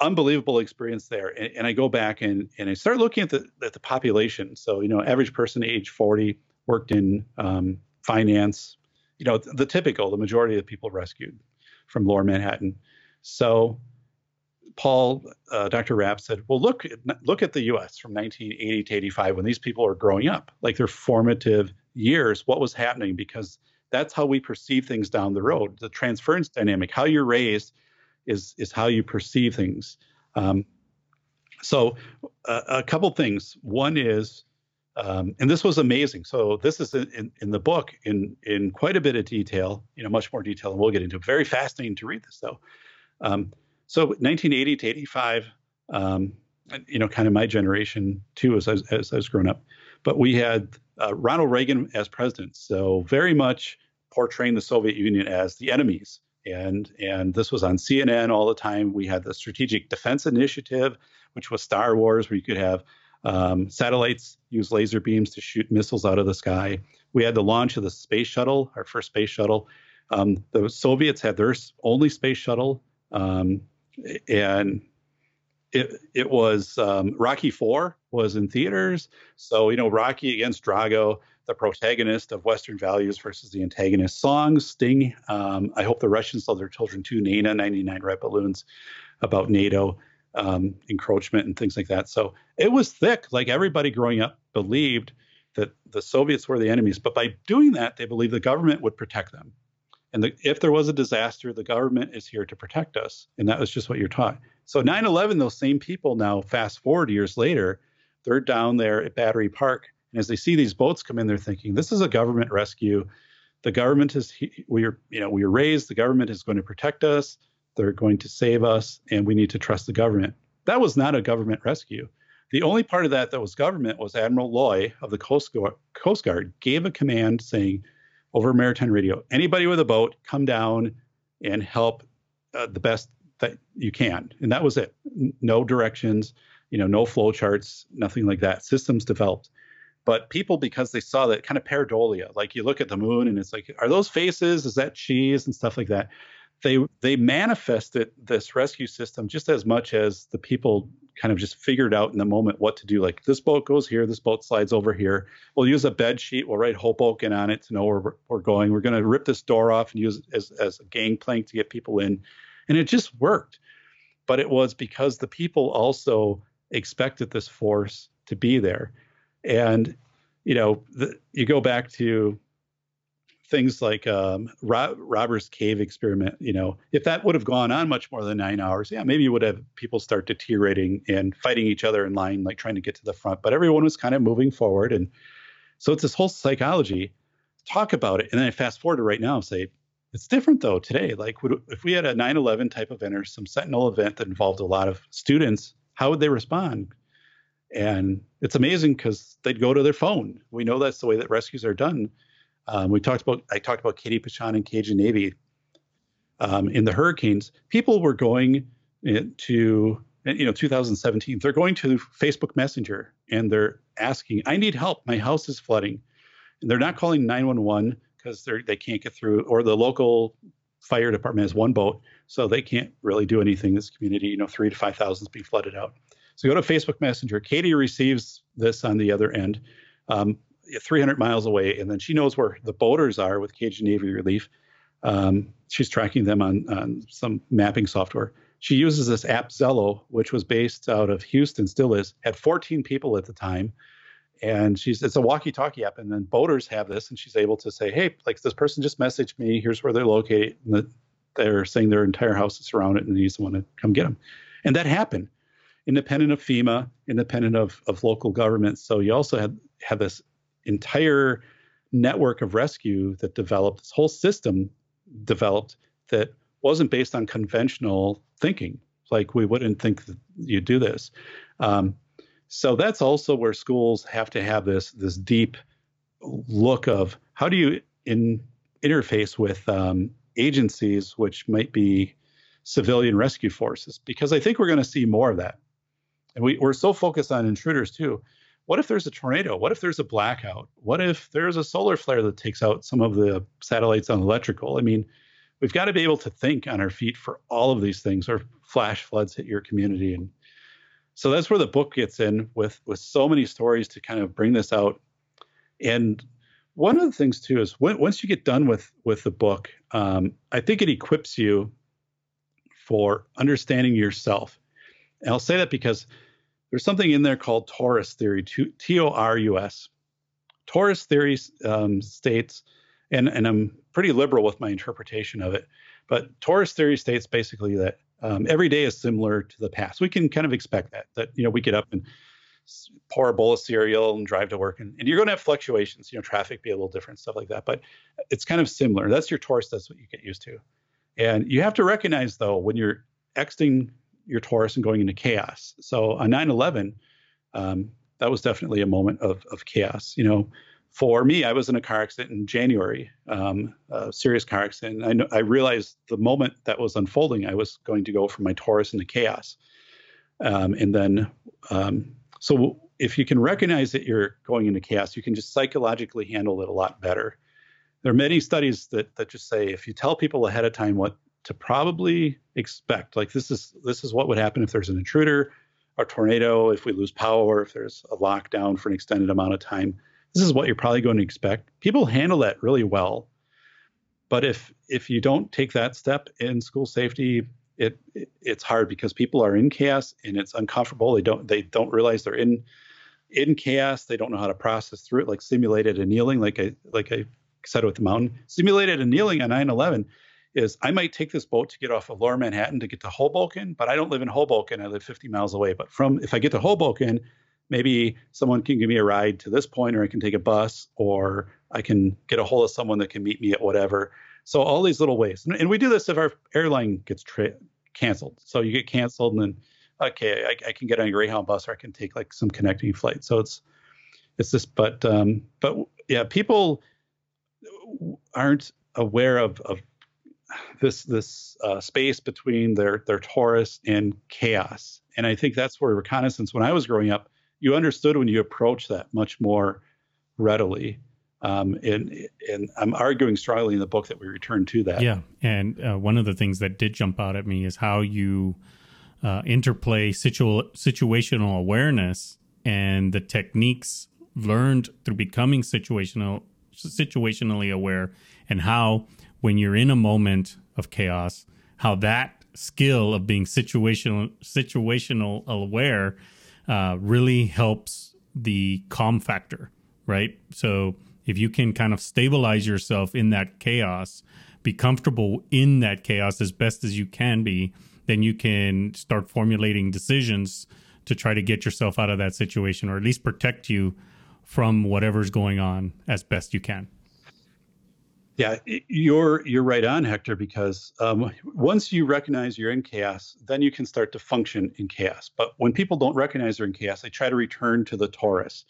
unbelievable experience there and, and i go back and, and i start looking at the, at the population. So you know average person age 40 worked in um, finance you know the, the typical the majority of the people rescued from lower manhattan. So Paul, uh, Dr. Rapp said, well, look, look at the U.S. from 1980 to 85 when these people are growing up, like their formative years. What was happening? Because that's how we perceive things down the road. The transference dynamic, how you're raised, is is how you perceive things. Um, so, uh, a couple things. One is, um, and this was amazing. So this is in, in the book in in quite a bit of detail. You know, much more detail, and we'll get into. it. Very fascinating to read this though. Um, so 1980 to 85, um, you know, kind of my generation too, as, as, as I was growing up. But we had uh, Ronald Reagan as president, so very much portraying the Soviet Union as the enemies. And and this was on CNN all the time. We had the Strategic Defense Initiative, which was Star Wars, where you could have um, satellites use laser beams to shoot missiles out of the sky. We had the launch of the space shuttle, our first space shuttle. Um, the Soviets had their only space shuttle. Um, and it it was um, Rocky Four was in theaters. So you know Rocky against Drago, the protagonist of Western values versus the antagonist. Songs, Sting. Um, I hope the Russians tell their children too. Nena, 99 Red Balloons, about NATO um, encroachment and things like that. So it was thick. Like everybody growing up believed that the Soviets were the enemies, but by doing that, they believed the government would protect them. And the, if there was a disaster, the government is here to protect us. And that was just what you're taught. So 9 11, those same people now, fast forward years later, they're down there at Battery Park. And as they see these boats come in, they're thinking, this is a government rescue. The government is, we are, you know, we are raised, the government is going to protect us. They're going to save us, and we need to trust the government. That was not a government rescue. The only part of that that was government was Admiral Loy of the Coast Guard, Coast Guard gave a command saying over maritime radio, anybody with a boat, come down and help uh, the best that you can. And that was it. No directions, you know, no flow charts, nothing like that. Systems developed. But people, because they saw that kind of pareidolia, like you look at the moon and it's like, are those faces? Is that cheese and stuff like that? They they manifested this rescue system just as much as the people kind of just figured out in the moment what to do. Like this boat goes here, this boat slides over here. We'll use a bed sheet. We'll write Hoboken on it to know where we're going. We're going to rip this door off and use it as, as a gangplank to get people in. And it just worked. But it was because the people also expected this force to be there. And, you know, the, you go back to things like um, Robbers Cave experiment, you know, if that would have gone on much more than nine hours, yeah, maybe you would have people start deteriorating and fighting each other in line, like trying to get to the front. But everyone was kind of moving forward, and so it's this whole psychology. Talk about it, and then I fast forward to right now say it's different though today. Like, would, if we had a 9/11 type event or some Sentinel event that involved a lot of students, how would they respond? And it's amazing because they'd go to their phone. We know that's the way that rescues are done um, we talked about I talked about Katie Pachon and Cajun Navy um, in the hurricanes. People were going to you know 2017. They're going to Facebook Messenger and they're asking, "I need help. My house is flooding." And they're not calling 911 because they they can't get through, or the local fire department has one boat, so they can't really do anything. This community, you know, three to five thousand is being flooded out. So go to Facebook Messenger. Katie receives this on the other end. Um, 300 miles away, and then she knows where the boaters are with Cajun Navy Relief. Um, she's tracking them on, on some mapping software. She uses this app Zello, which was based out of Houston, still is, had 14 people at the time. And she's it's a walkie-talkie app, and then boaters have this, and she's able to say, "Hey, like this person just messaged me. Here's where they're located. And they're saying their entire house is surrounded, and needs someone to come get them." And that happened, independent of FEMA, independent of of local governments. So you also had had this entire network of rescue that developed, this whole system developed that wasn't based on conventional thinking. Like we wouldn't think that you do this. Um, so that's also where schools have to have this this deep look of how do you in interface with um, agencies which might be civilian rescue forces because I think we're going to see more of that. And we, we're so focused on intruders too what if there's a tornado? What if there's a blackout? What if there's a solar flare that takes out some of the satellites on electrical? I mean, we've got to be able to think on our feet for all of these things or flash floods hit your community and so that's where the book gets in with with so many stories to kind of bring this out and one of the things too is when, once you get done with with the book um, i think it equips you for understanding yourself and i'll say that because there's something in there called torus theory, T O R U S. Torus theory um, states, and, and I'm pretty liberal with my interpretation of it, but torus theory states basically that um, every day is similar to the past. We can kind of expect that, that, you know, we get up and pour a bowl of cereal and drive to work, and, and you're going to have fluctuations, you know, traffic be a little different, stuff like that, but it's kind of similar. That's your torus, that's what you get used to. And you have to recognize, though, when you're exiting your torus and going into chaos. So on 9/11, um, that was definitely a moment of of chaos. You know, for me, I was in a car accident in January, um, a serious car accident. I know, I realized the moment that was unfolding, I was going to go from my torus into chaos, um, and then um, so if you can recognize that you're going into chaos, you can just psychologically handle it a lot better. There are many studies that that just say if you tell people ahead of time what to probably expect. Like this is this is what would happen if there's an intruder, a tornado, if we lose power, if there's a lockdown for an extended amount of time. This is what you're probably going to expect. People handle that really well. But if if you don't take that step in school safety, it, it it's hard because people are in chaos and it's uncomfortable. They don't they don't realize they're in in chaos. They don't know how to process through it, like simulated annealing, like I like I said with the mountain. Simulated annealing on 9/11 is I might take this boat to get off of Lower Manhattan to get to Hoboken, but I don't live in Hoboken. I live 50 miles away. But from if I get to Hoboken, maybe someone can give me a ride to this point, or I can take a bus, or I can get a hold of someone that can meet me at whatever. So all these little ways, and, we do this if our airline gets tra- canceled. So you get canceled, and then okay, I, I, can get on a Greyhound bus, or I can take like some connecting flight. So it's it's this, but um, but yeah, people aren't aware of of this this uh, space between their their torus and chaos. And I think that's where reconnaissance. When I was growing up, you understood when you approach that much more readily. Um, and and I'm arguing strongly in the book that we return to that. Yeah, and uh, one of the things that did jump out at me is how you uh, interplay situ- situational awareness and the techniques learned through becoming situational situationally aware, and how when you're in a moment of chaos, how that skill of being situational situational aware uh, really helps the calm factor, right? So if you can kind of stabilize yourself in that chaos, be comfortable in that chaos as best as you can be, then you can start formulating decisions to try to get yourself out of that situation or at least protect you from whatever's going on as best you can. Yeah, you're you're right on, Hector. Because um, once you recognize you're in chaos, then you can start to function in chaos. But when people don't recognize they're in chaos, they try to return to the torus.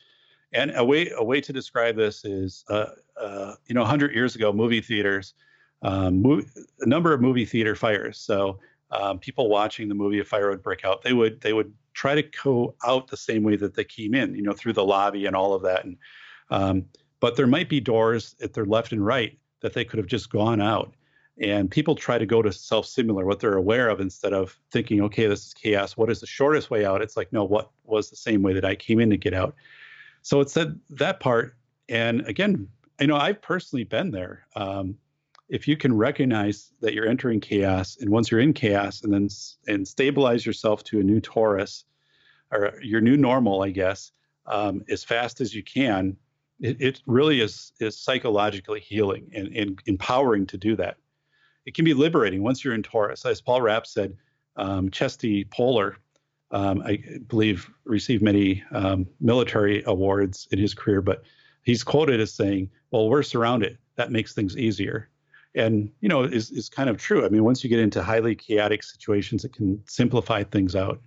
And a way a way to describe this is, uh, uh, you know, 100 years ago, movie theaters, um, a number of movie theater fires. So um, people watching the movie, a fire would break out. They would they would try to go out the same way that they came in, you know, through the lobby and all of that. And um, but there might be doors at their left and right that they could have just gone out. And people try to go to self similar, what they're aware of, instead of thinking, okay, this is chaos. What is the shortest way out? It's like, no, what was the same way that I came in to get out? So it said that part. And again, you know, I've personally been there. Um, if you can recognize that you're entering chaos, and once you're in chaos, and then and stabilize yourself to a new torus or your new normal, I guess, um, as fast as you can, it, it really is is psychologically healing and, and, empowering to do that. It can be liberating once you're in torus. As Paul Rapp said, um, Chesty Puller, um, I believe, received many um, military awards in his career, but he's quoted as saying, "Well, we're surrounded. That makes things easier." And you know, is is kind of true. I mean, once you get into highly chaotic situations, it can simplify things out.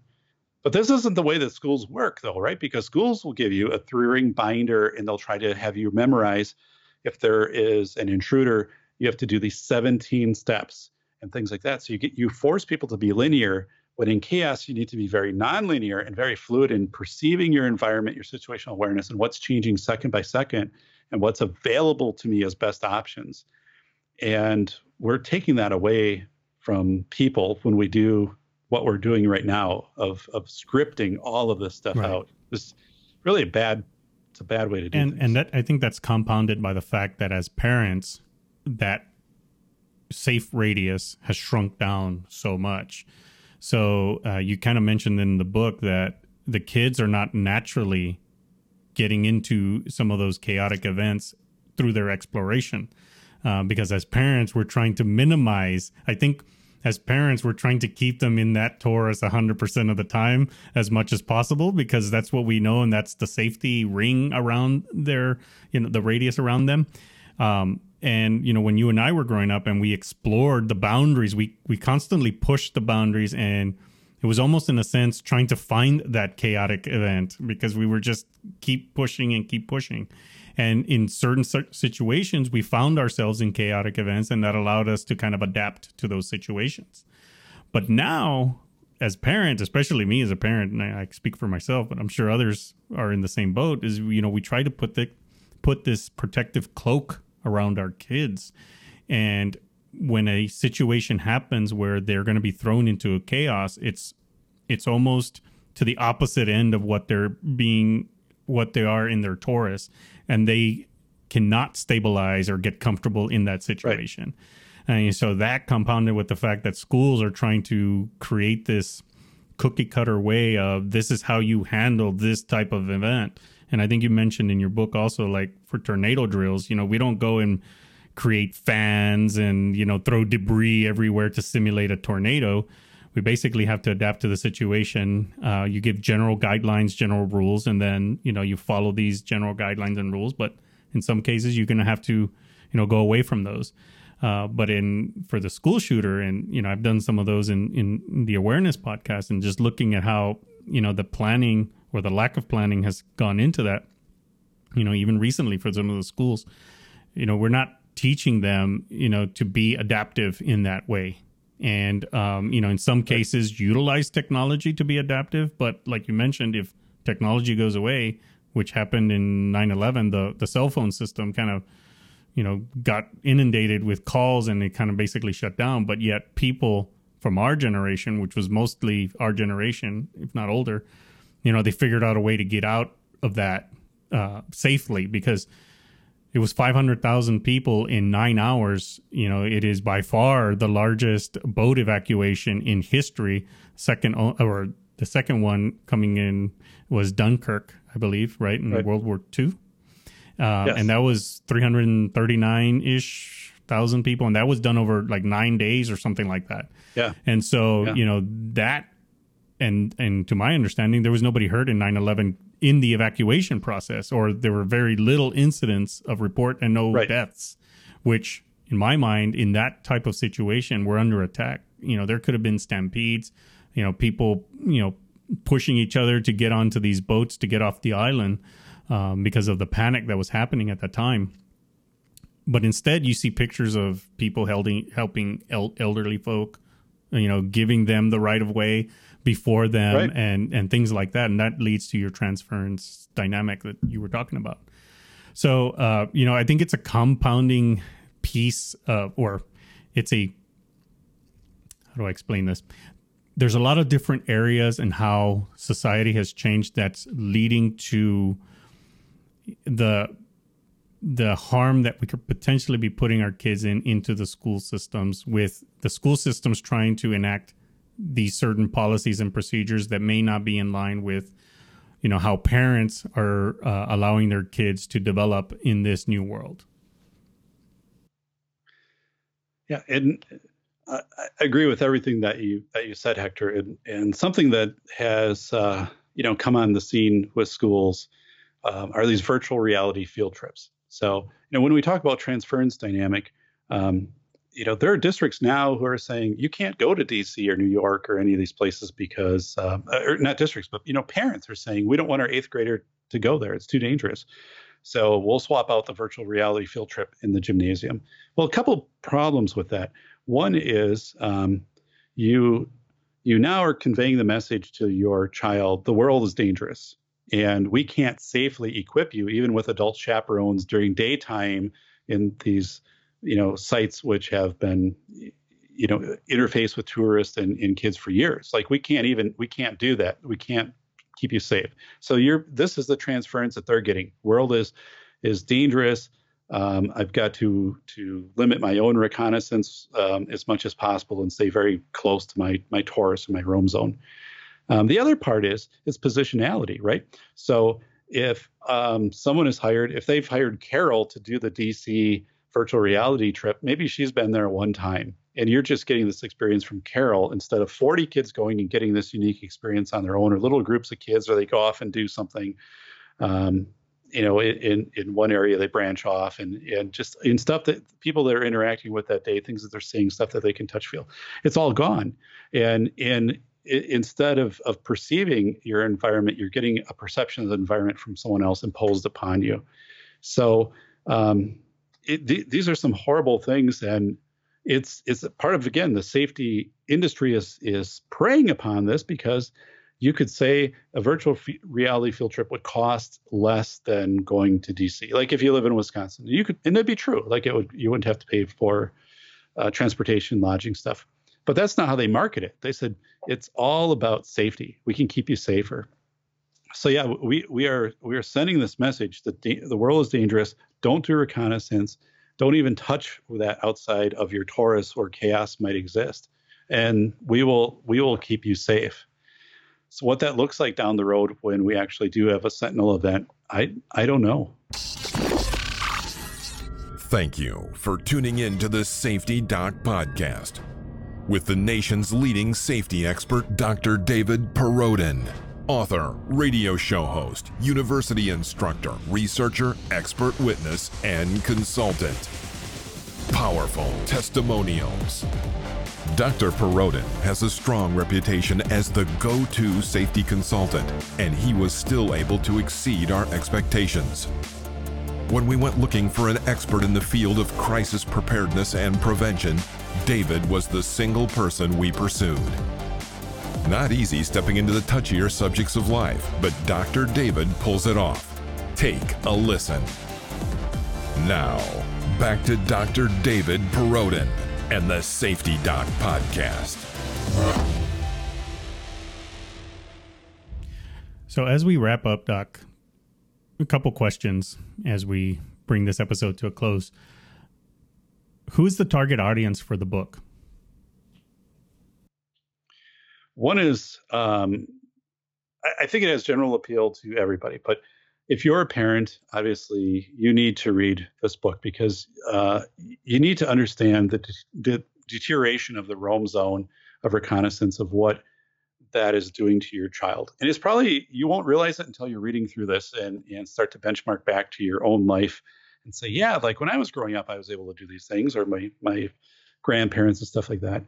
But this isn't the way that schools work, though, right? Because schools will give you a three ring binder and they'll try to have you memorize if there is an intruder, you have to do these 17 steps and things like that. So you get you force people to be linear, but in chaos, you need to be very nonlinear and very fluid in perceiving your environment, your situational awareness, and what's changing second by second and what's available to me as best options. And we're taking that away from people when we do what we're doing right now of of scripting all of this stuff right. out. It's really a bad it's a bad way to do it. and things. and that I think that's compounded by the fact that as parents that safe radius has shrunk down so much. So uh, you kind of mentioned in the book that the kids are not naturally getting into some of those chaotic events through their exploration, uh, because as parents we're trying to minimize. I think as parents, we're trying to keep them in that torus 100% of the time as much as possible because that's what we know and that's the safety ring around their, you know, the radius around them. Um, and you know, when you and I were growing up and we explored the boundaries, we we constantly pushed the boundaries and it was almost in a sense trying to find that chaotic event because we were just keep pushing and keep pushing and in certain situations, we found ourselves in chaotic events, and that allowed us to kind of adapt to those situations. But now, as parents, especially me as a parent, and I, I speak for myself, but I'm sure others are in the same boat. Is you know we try to put the put this protective cloak around our kids, and when a situation happens where they're going to be thrown into a chaos, it's it's almost to the opposite end of what they're being what they are in their torus, and they cannot stabilize or get comfortable in that situation. Right. And so that compounded with the fact that schools are trying to create this cookie cutter way of this is how you handle this type of event. And I think you mentioned in your book also like for tornado drills, you know, we don't go and create fans and, you know, throw debris everywhere to simulate a tornado we basically have to adapt to the situation. Uh, you give general guidelines, general rules, and then you know you follow these general guidelines and rules. But in some cases, you're going to have to you know go away from those. Uh, but in for the school shooter, and you know I've done some of those in, in the awareness podcast, and just looking at how you know the planning or the lack of planning has gone into that. You know, even recently for some of the schools, you know, we're not teaching them, you know, to be adaptive in that way and um, you know in some cases utilize technology to be adaptive. But like you mentioned if technology goes away which happened in 9-11 the, the cell phone system kind of you know got inundated with calls and it kind of basically shut down. But yet people from our generation which was mostly our generation if not older you know they figured out a way to get out of that uh, safely because it was 500,000 people in nine hours. You know, it is by far the largest boat evacuation in history. Second, or the second one coming in was Dunkirk, I believe, right in right. World War II. Uh, yes. And that was 339 ish thousand people. And that was done over like nine days or something like that. Yeah. And so, yeah. you know, that, and, and to my understanding, there was nobody hurt in 9 11 in the evacuation process, or there were very little incidents of report and no right. deaths, which in my mind, in that type of situation, we're under attack. You know, there could have been stampedes, you know, people, you know, pushing each other to get onto these boats to get off the island um, because of the panic that was happening at that time. But instead, you see pictures of people helping helping el- elderly folk, you know, giving them the right of way, before them right. and and things like that. And that leads to your transference dynamic that you were talking about. So uh, you know i think it's a compounding piece of, or it's a how do i explain this? There's a lot of different areas and how society has changed that's leading to the the harm that we could potentially be putting our kids in into the school systems with the school systems trying to enact these certain policies and procedures that may not be in line with you know how parents are uh, allowing their kids to develop in this new world. Yeah and I, I agree with everything that you that you said hector and, and something that has uh, you know come on the scene with schools um, are these virtual reality field trips. So you know when we talk about transference dynamic um, you know, there are districts now who are saying you can't go to DC or New York or any of these places because, uh, or not districts, but you know, parents are saying we don't want our eighth grader to go there; it's too dangerous. So we'll swap out the virtual reality field trip in the gymnasium. Well, a couple problems with that. One is um, you you now are conveying the message to your child: the world is dangerous, and we can't safely equip you, even with adult chaperones during daytime in these you know sites which have been you know interface with tourists and, and kids for years. Like we can't even we can't do that. We can't keep you safe. So you're this is the transference that they're getting. World is is dangerous. Um, I've got to to limit my own reconnaissance um, as much as possible and stay very close to my my torus and my roam zone. Um, the other part is is positionality, right? So if um, someone is hired, if they've hired Carol to do the DC virtual reality trip, maybe she's been there one time and you're just getting this experience from Carol instead of 40 kids going and getting this unique experience on their own or little groups of kids or they go off and do something. Um, you know, in in one area they branch off and and just in stuff that people that are interacting with that day, things that they're seeing, stuff that they can touch, feel, it's all gone. And in instead of of perceiving your environment, you're getting a perception of the environment from someone else imposed upon you. So um, it, th- these are some horrible things, and it's it's part of again the safety industry is is preying upon this because you could say a virtual f- reality field trip would cost less than going to DC. Like if you live in Wisconsin, you could, and that'd be true. Like it would, you wouldn't have to pay for uh, transportation, lodging stuff. But that's not how they market it. They said it's all about safety. We can keep you safer. So yeah, we we are we are sending this message that da- the world is dangerous. Don't do reconnaissance. Don't even touch that outside of your torus or chaos might exist, and we will we will keep you safe. So what that looks like down the road when we actually do have a Sentinel event, I I don't know. Thank you for tuning in to the Safety Doc podcast with the nation's leading safety expert, Dr. David Perrodin. Author, radio show host, university instructor, researcher, expert witness, and consultant. Powerful testimonials. Dr. Perrodin has a strong reputation as the go to safety consultant, and he was still able to exceed our expectations. When we went looking for an expert in the field of crisis preparedness and prevention, David was the single person we pursued. Not easy stepping into the touchier subjects of life, but Dr. David pulls it off. Take a listen. Now, back to Dr. David Perrodin and the Safety Doc podcast. So, as we wrap up, Doc, a couple questions as we bring this episode to a close. Who's the target audience for the book? One is, um, I, I think it has general appeal to everybody, but if you're a parent, obviously you need to read this book because uh, you need to understand the, the deterioration of the roam zone of reconnaissance of what that is doing to your child. And it's probably, you won't realize it until you're reading through this and, and start to benchmark back to your own life and say, yeah, like when I was growing up, I was able to do these things, or my, my grandparents and stuff like that.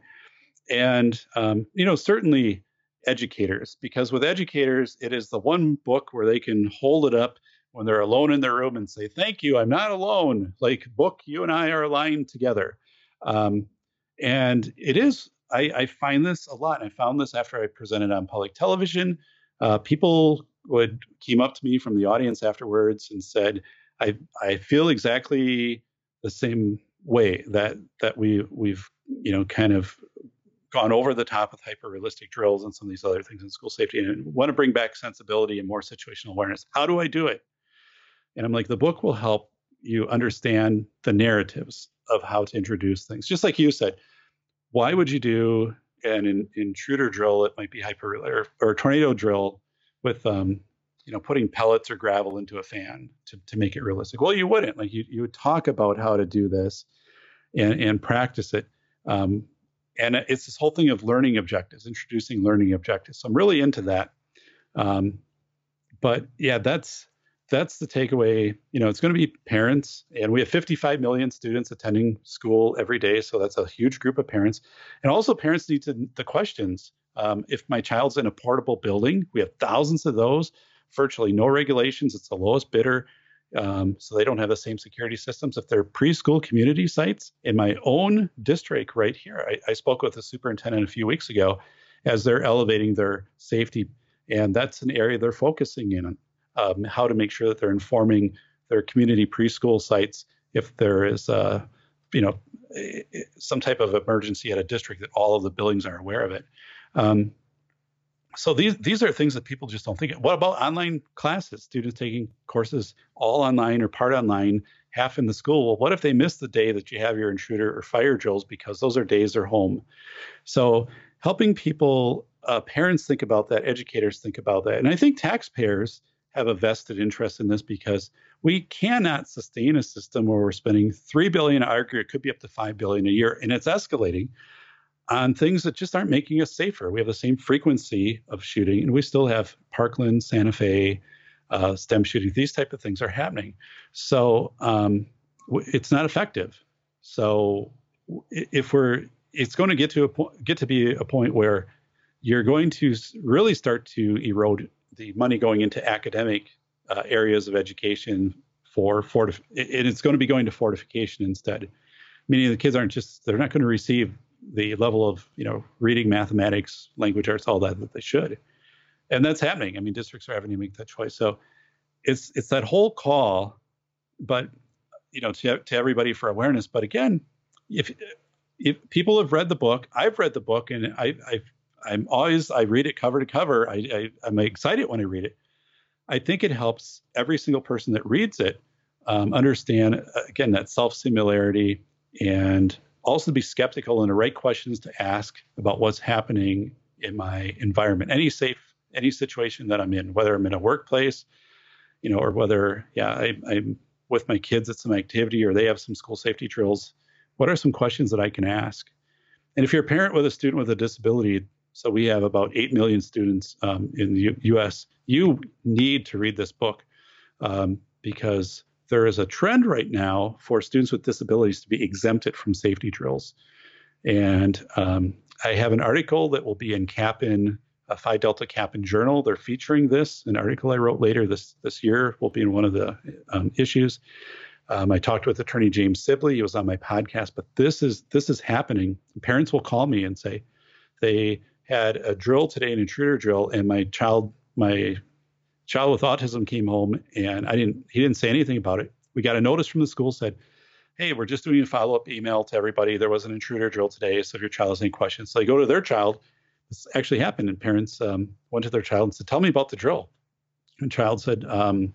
And, um, you know, certainly educators, because with educators, it is the one book where they can hold it up when they're alone in their room and say, thank you, I'm not alone. Like, book, you and I are aligned together. Um, and it is I, I, find this a lot. I found this after I presented on public television. Uh, people would came up to me from the audience afterwards and said, "I I feel exactly the same way that that we we've you know kind of gone over the top with hyper realistic drills and some of these other things in school safety and want to bring back sensibility and more situational awareness. How do I do it?" And I'm like, the book will help you understand the narratives of how to introduce things. Just like you said, why would you do an in, intruder drill It might be hyper or, or a tornado drill with um, you know putting pellets or gravel into a fan to, to make it realistic well you wouldn't like you, you would talk about how to do this and, and practice it um, and it's this whole thing of learning objectives introducing learning objectives so i'm really into that um, but yeah that's that's the takeaway. You know, it's going to be parents, and we have 55 million students attending school every day, so that's a huge group of parents. And also, parents need to the questions. Um, if my child's in a portable building, we have thousands of those. Virtually no regulations. It's the lowest bidder, um, so they don't have the same security systems. If they're preschool community sites in my own district right here, I, I spoke with the superintendent a few weeks ago as they're elevating their safety, and that's an area they're focusing in on um, how to make sure that they're informing their community preschool sites if there is, uh, you know, some type of emergency at a district that all of the buildings are aware of it. Um, so these these are things that people just don't think. Of. What about online classes? Students taking courses all online or part online, half in the school. Well, what if they miss the day that you have your intruder or fire drills because those are days they're home? So helping people, uh, parents think about that, educators think about that, and I think taxpayers have a vested interest in this because we cannot sustain a system where we're spending three billion. I argue it could be up to five billion a year, and it's escalating on things that just aren't making us safer. We have the same frequency of shooting, and we still have Parkland, Santa Fe, uh, STEM shooting. These type of things are happening, so um, it's not effective. So if we're, it's going to get to a point, get to be a point where you're going to really start to erode the money going into academic uh, areas of education for fortif- and it's going to be going to fortification instead meaning the kids aren't just they're not going to receive the level of you know reading mathematics language arts all that that they should and that's happening i mean districts are having to make that choice so it's it's that whole call but you know to, to everybody for awareness but again if if people have read the book, I've read the book, and I, I I'm always I read it cover to cover. I, I I'm excited when I read it. I think it helps every single person that reads it um, understand again that self similarity and also be skeptical and the right questions to ask about what's happening in my environment, any safe any situation that I'm in, whether I'm in a workplace, you know, or whether yeah I, I'm with my kids at some activity or they have some school safety drills. What are some questions that I can ask? And if you're a parent with a student with a disability, so we have about 8 million students um, in the U- US. You need to read this book um, because there is a trend right now for students with disabilities to be exempted from safety drills. And um, I have an article that will be in Kappan, a Phi Delta Kappan Journal. They're featuring this. An article I wrote later this this year will be in one of the um, issues. Um, I talked with Attorney James Sibley. He was on my podcast. But this is this is happening. Parents will call me and say they had a drill today, an intruder drill, and my child, my child with autism came home and I didn't, he didn't say anything about it. We got a notice from the school said, Hey, we're just doing a follow up email to everybody. There was an intruder drill today. So if your child has any questions, so they go to their child. This actually happened, and parents um, went to their child and said, Tell me about the drill. And child said, um,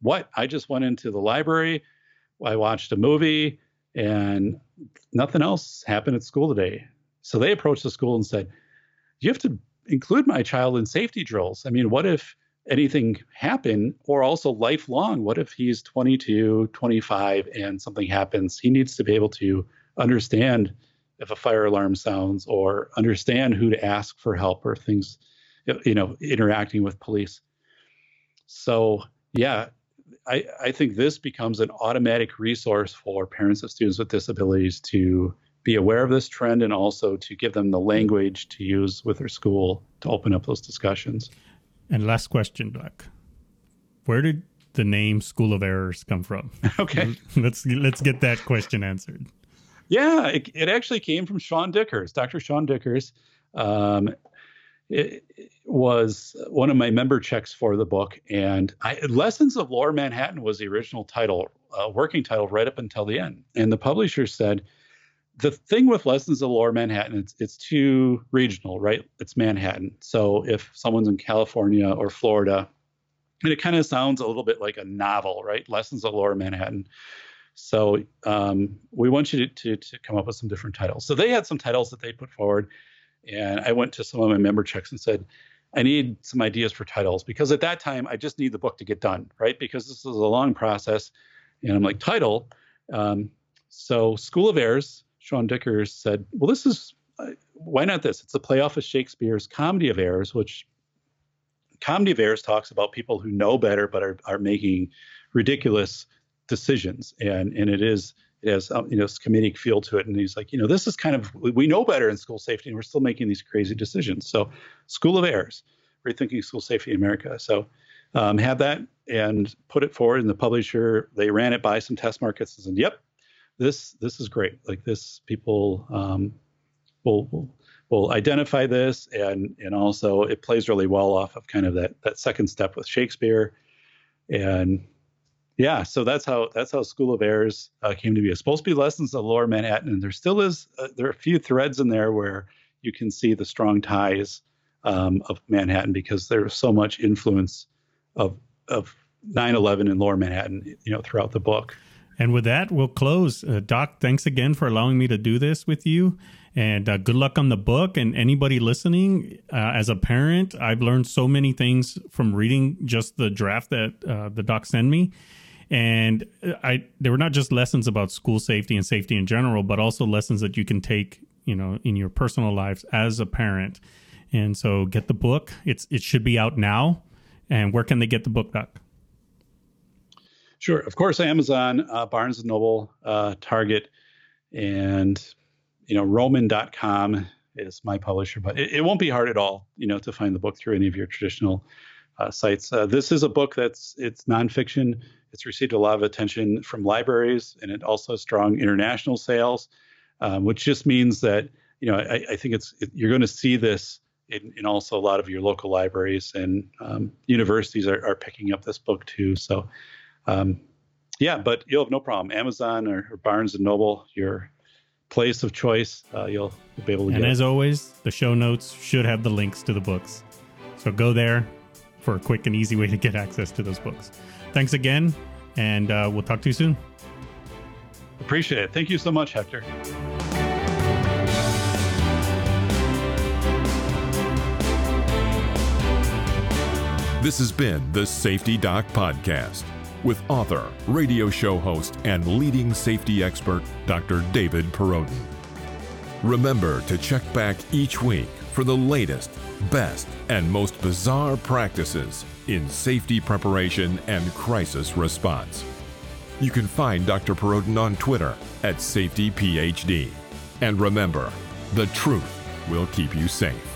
What? I just went into the library. I watched a movie and nothing else happened at school today. So they approached the school and said, you have to include my child in safety drills. I mean, what if anything happen or also lifelong? What if he's 22, 25 and something happens? He needs to be able to understand if a fire alarm sounds or understand who to ask for help or things, you know, interacting with police. So, yeah, I, I think this becomes an automatic resource for parents of students with disabilities to be aware of this trend and also to give them the language to use with their school to open up those discussions. And last question, Doc. Where did the name School of Errors come from? Okay. let's let's get that question answered. Yeah, it, it actually came from Sean Dickers, Dr. Sean Dickers. Um, it, it was one of my member checks for the book, and I, Lessons of Lower Manhattan was the original title, uh, working title, right up until the end. And the publisher said, the thing with lessons of lower manhattan it's it's too regional right? It's manhattan. So if someone's in california or florida and it kind of sounds a little bit like a novel right? Lessons of lower manhattan. So um, we want you to, to, to come up with some different titles. So they had some titles that they put forward and i went to some of my member checks and said i need some ideas for titles because at that time i just need the book to get done right? Because this is a long process and i'm like title? Um, so school of errors Sean Dickers said, well, this is, uh, why not this? It's a playoff of Shakespeare's Comedy of Errors, which Comedy of Errors talks about people who know better but are, are making ridiculous decisions. And, and it is, it has, um, you know, this comedic feel to it. And he's like, you know, this is kind of, we know better in school safety and we're still making these crazy decisions. So School of Errors, rethinking school safety in America. So um, had that and put it forward and the publisher, they ran it by some test markets and said, yep, this this is great. Like this, people um, will, will will identify this, and and also it plays really well off of kind of that that second step with Shakespeare, and yeah, so that's how that's how School of Errors uh, came to be. It's supposed to be lessons of Lower Manhattan, and there still is uh, there are a few threads in there where you can see the strong ties um, of Manhattan because there's so much influence of of 9/11 in Lower Manhattan, you know, throughout the book. And with that, we'll close. Uh, Doc, thanks again for allowing me to do this with you. And uh, good luck on the book. And anybody listening, uh, as a parent, I've learned so many things from reading just the draft that uh, the doc sent me. And uh, I, they were not just lessons about school safety and safety in general, but also lessons that you can take, you know, in your personal lives as a parent. And so, get the book. It's it should be out now. And where can they get the book, Doc? Sure. Of course, Amazon, uh, Barnes and Noble, uh, Target, and you know Rowman.com is my publisher, but it, it, won't be hard at all, you know, to find the book through any of your traditional uh, sites. Uh, this is a book that's it's nonfiction. It's received a lot of attention from libraries, and it also has strong international sales, um, which just means that you know I, I think it's it, you're going to see this in, in, also a lot of your local libraries and um, universities are, are picking up this book too. So um, yeah, but you'll have no problem. Amazon or, or Barnes and Noble, your place of choice, uh, you'll, you'll, be able to and get. as always, the show notes should have the links to the books. So go there for a quick and easy way to get access to those books. Thanks again, and uh, we'll talk to you soon. Appreciate it. Thank you so much, Hector. This has been the Safety Doc Podcast with author, radio show host, and leading safety expert, Dr. David Perrodin. Remember to check back each week for the latest, best, and most bizarre practices in safety preparation and crisis response. You can find Dr. Perrodin on Twitter at SafetyPhD. And remember, the truth will keep you safe.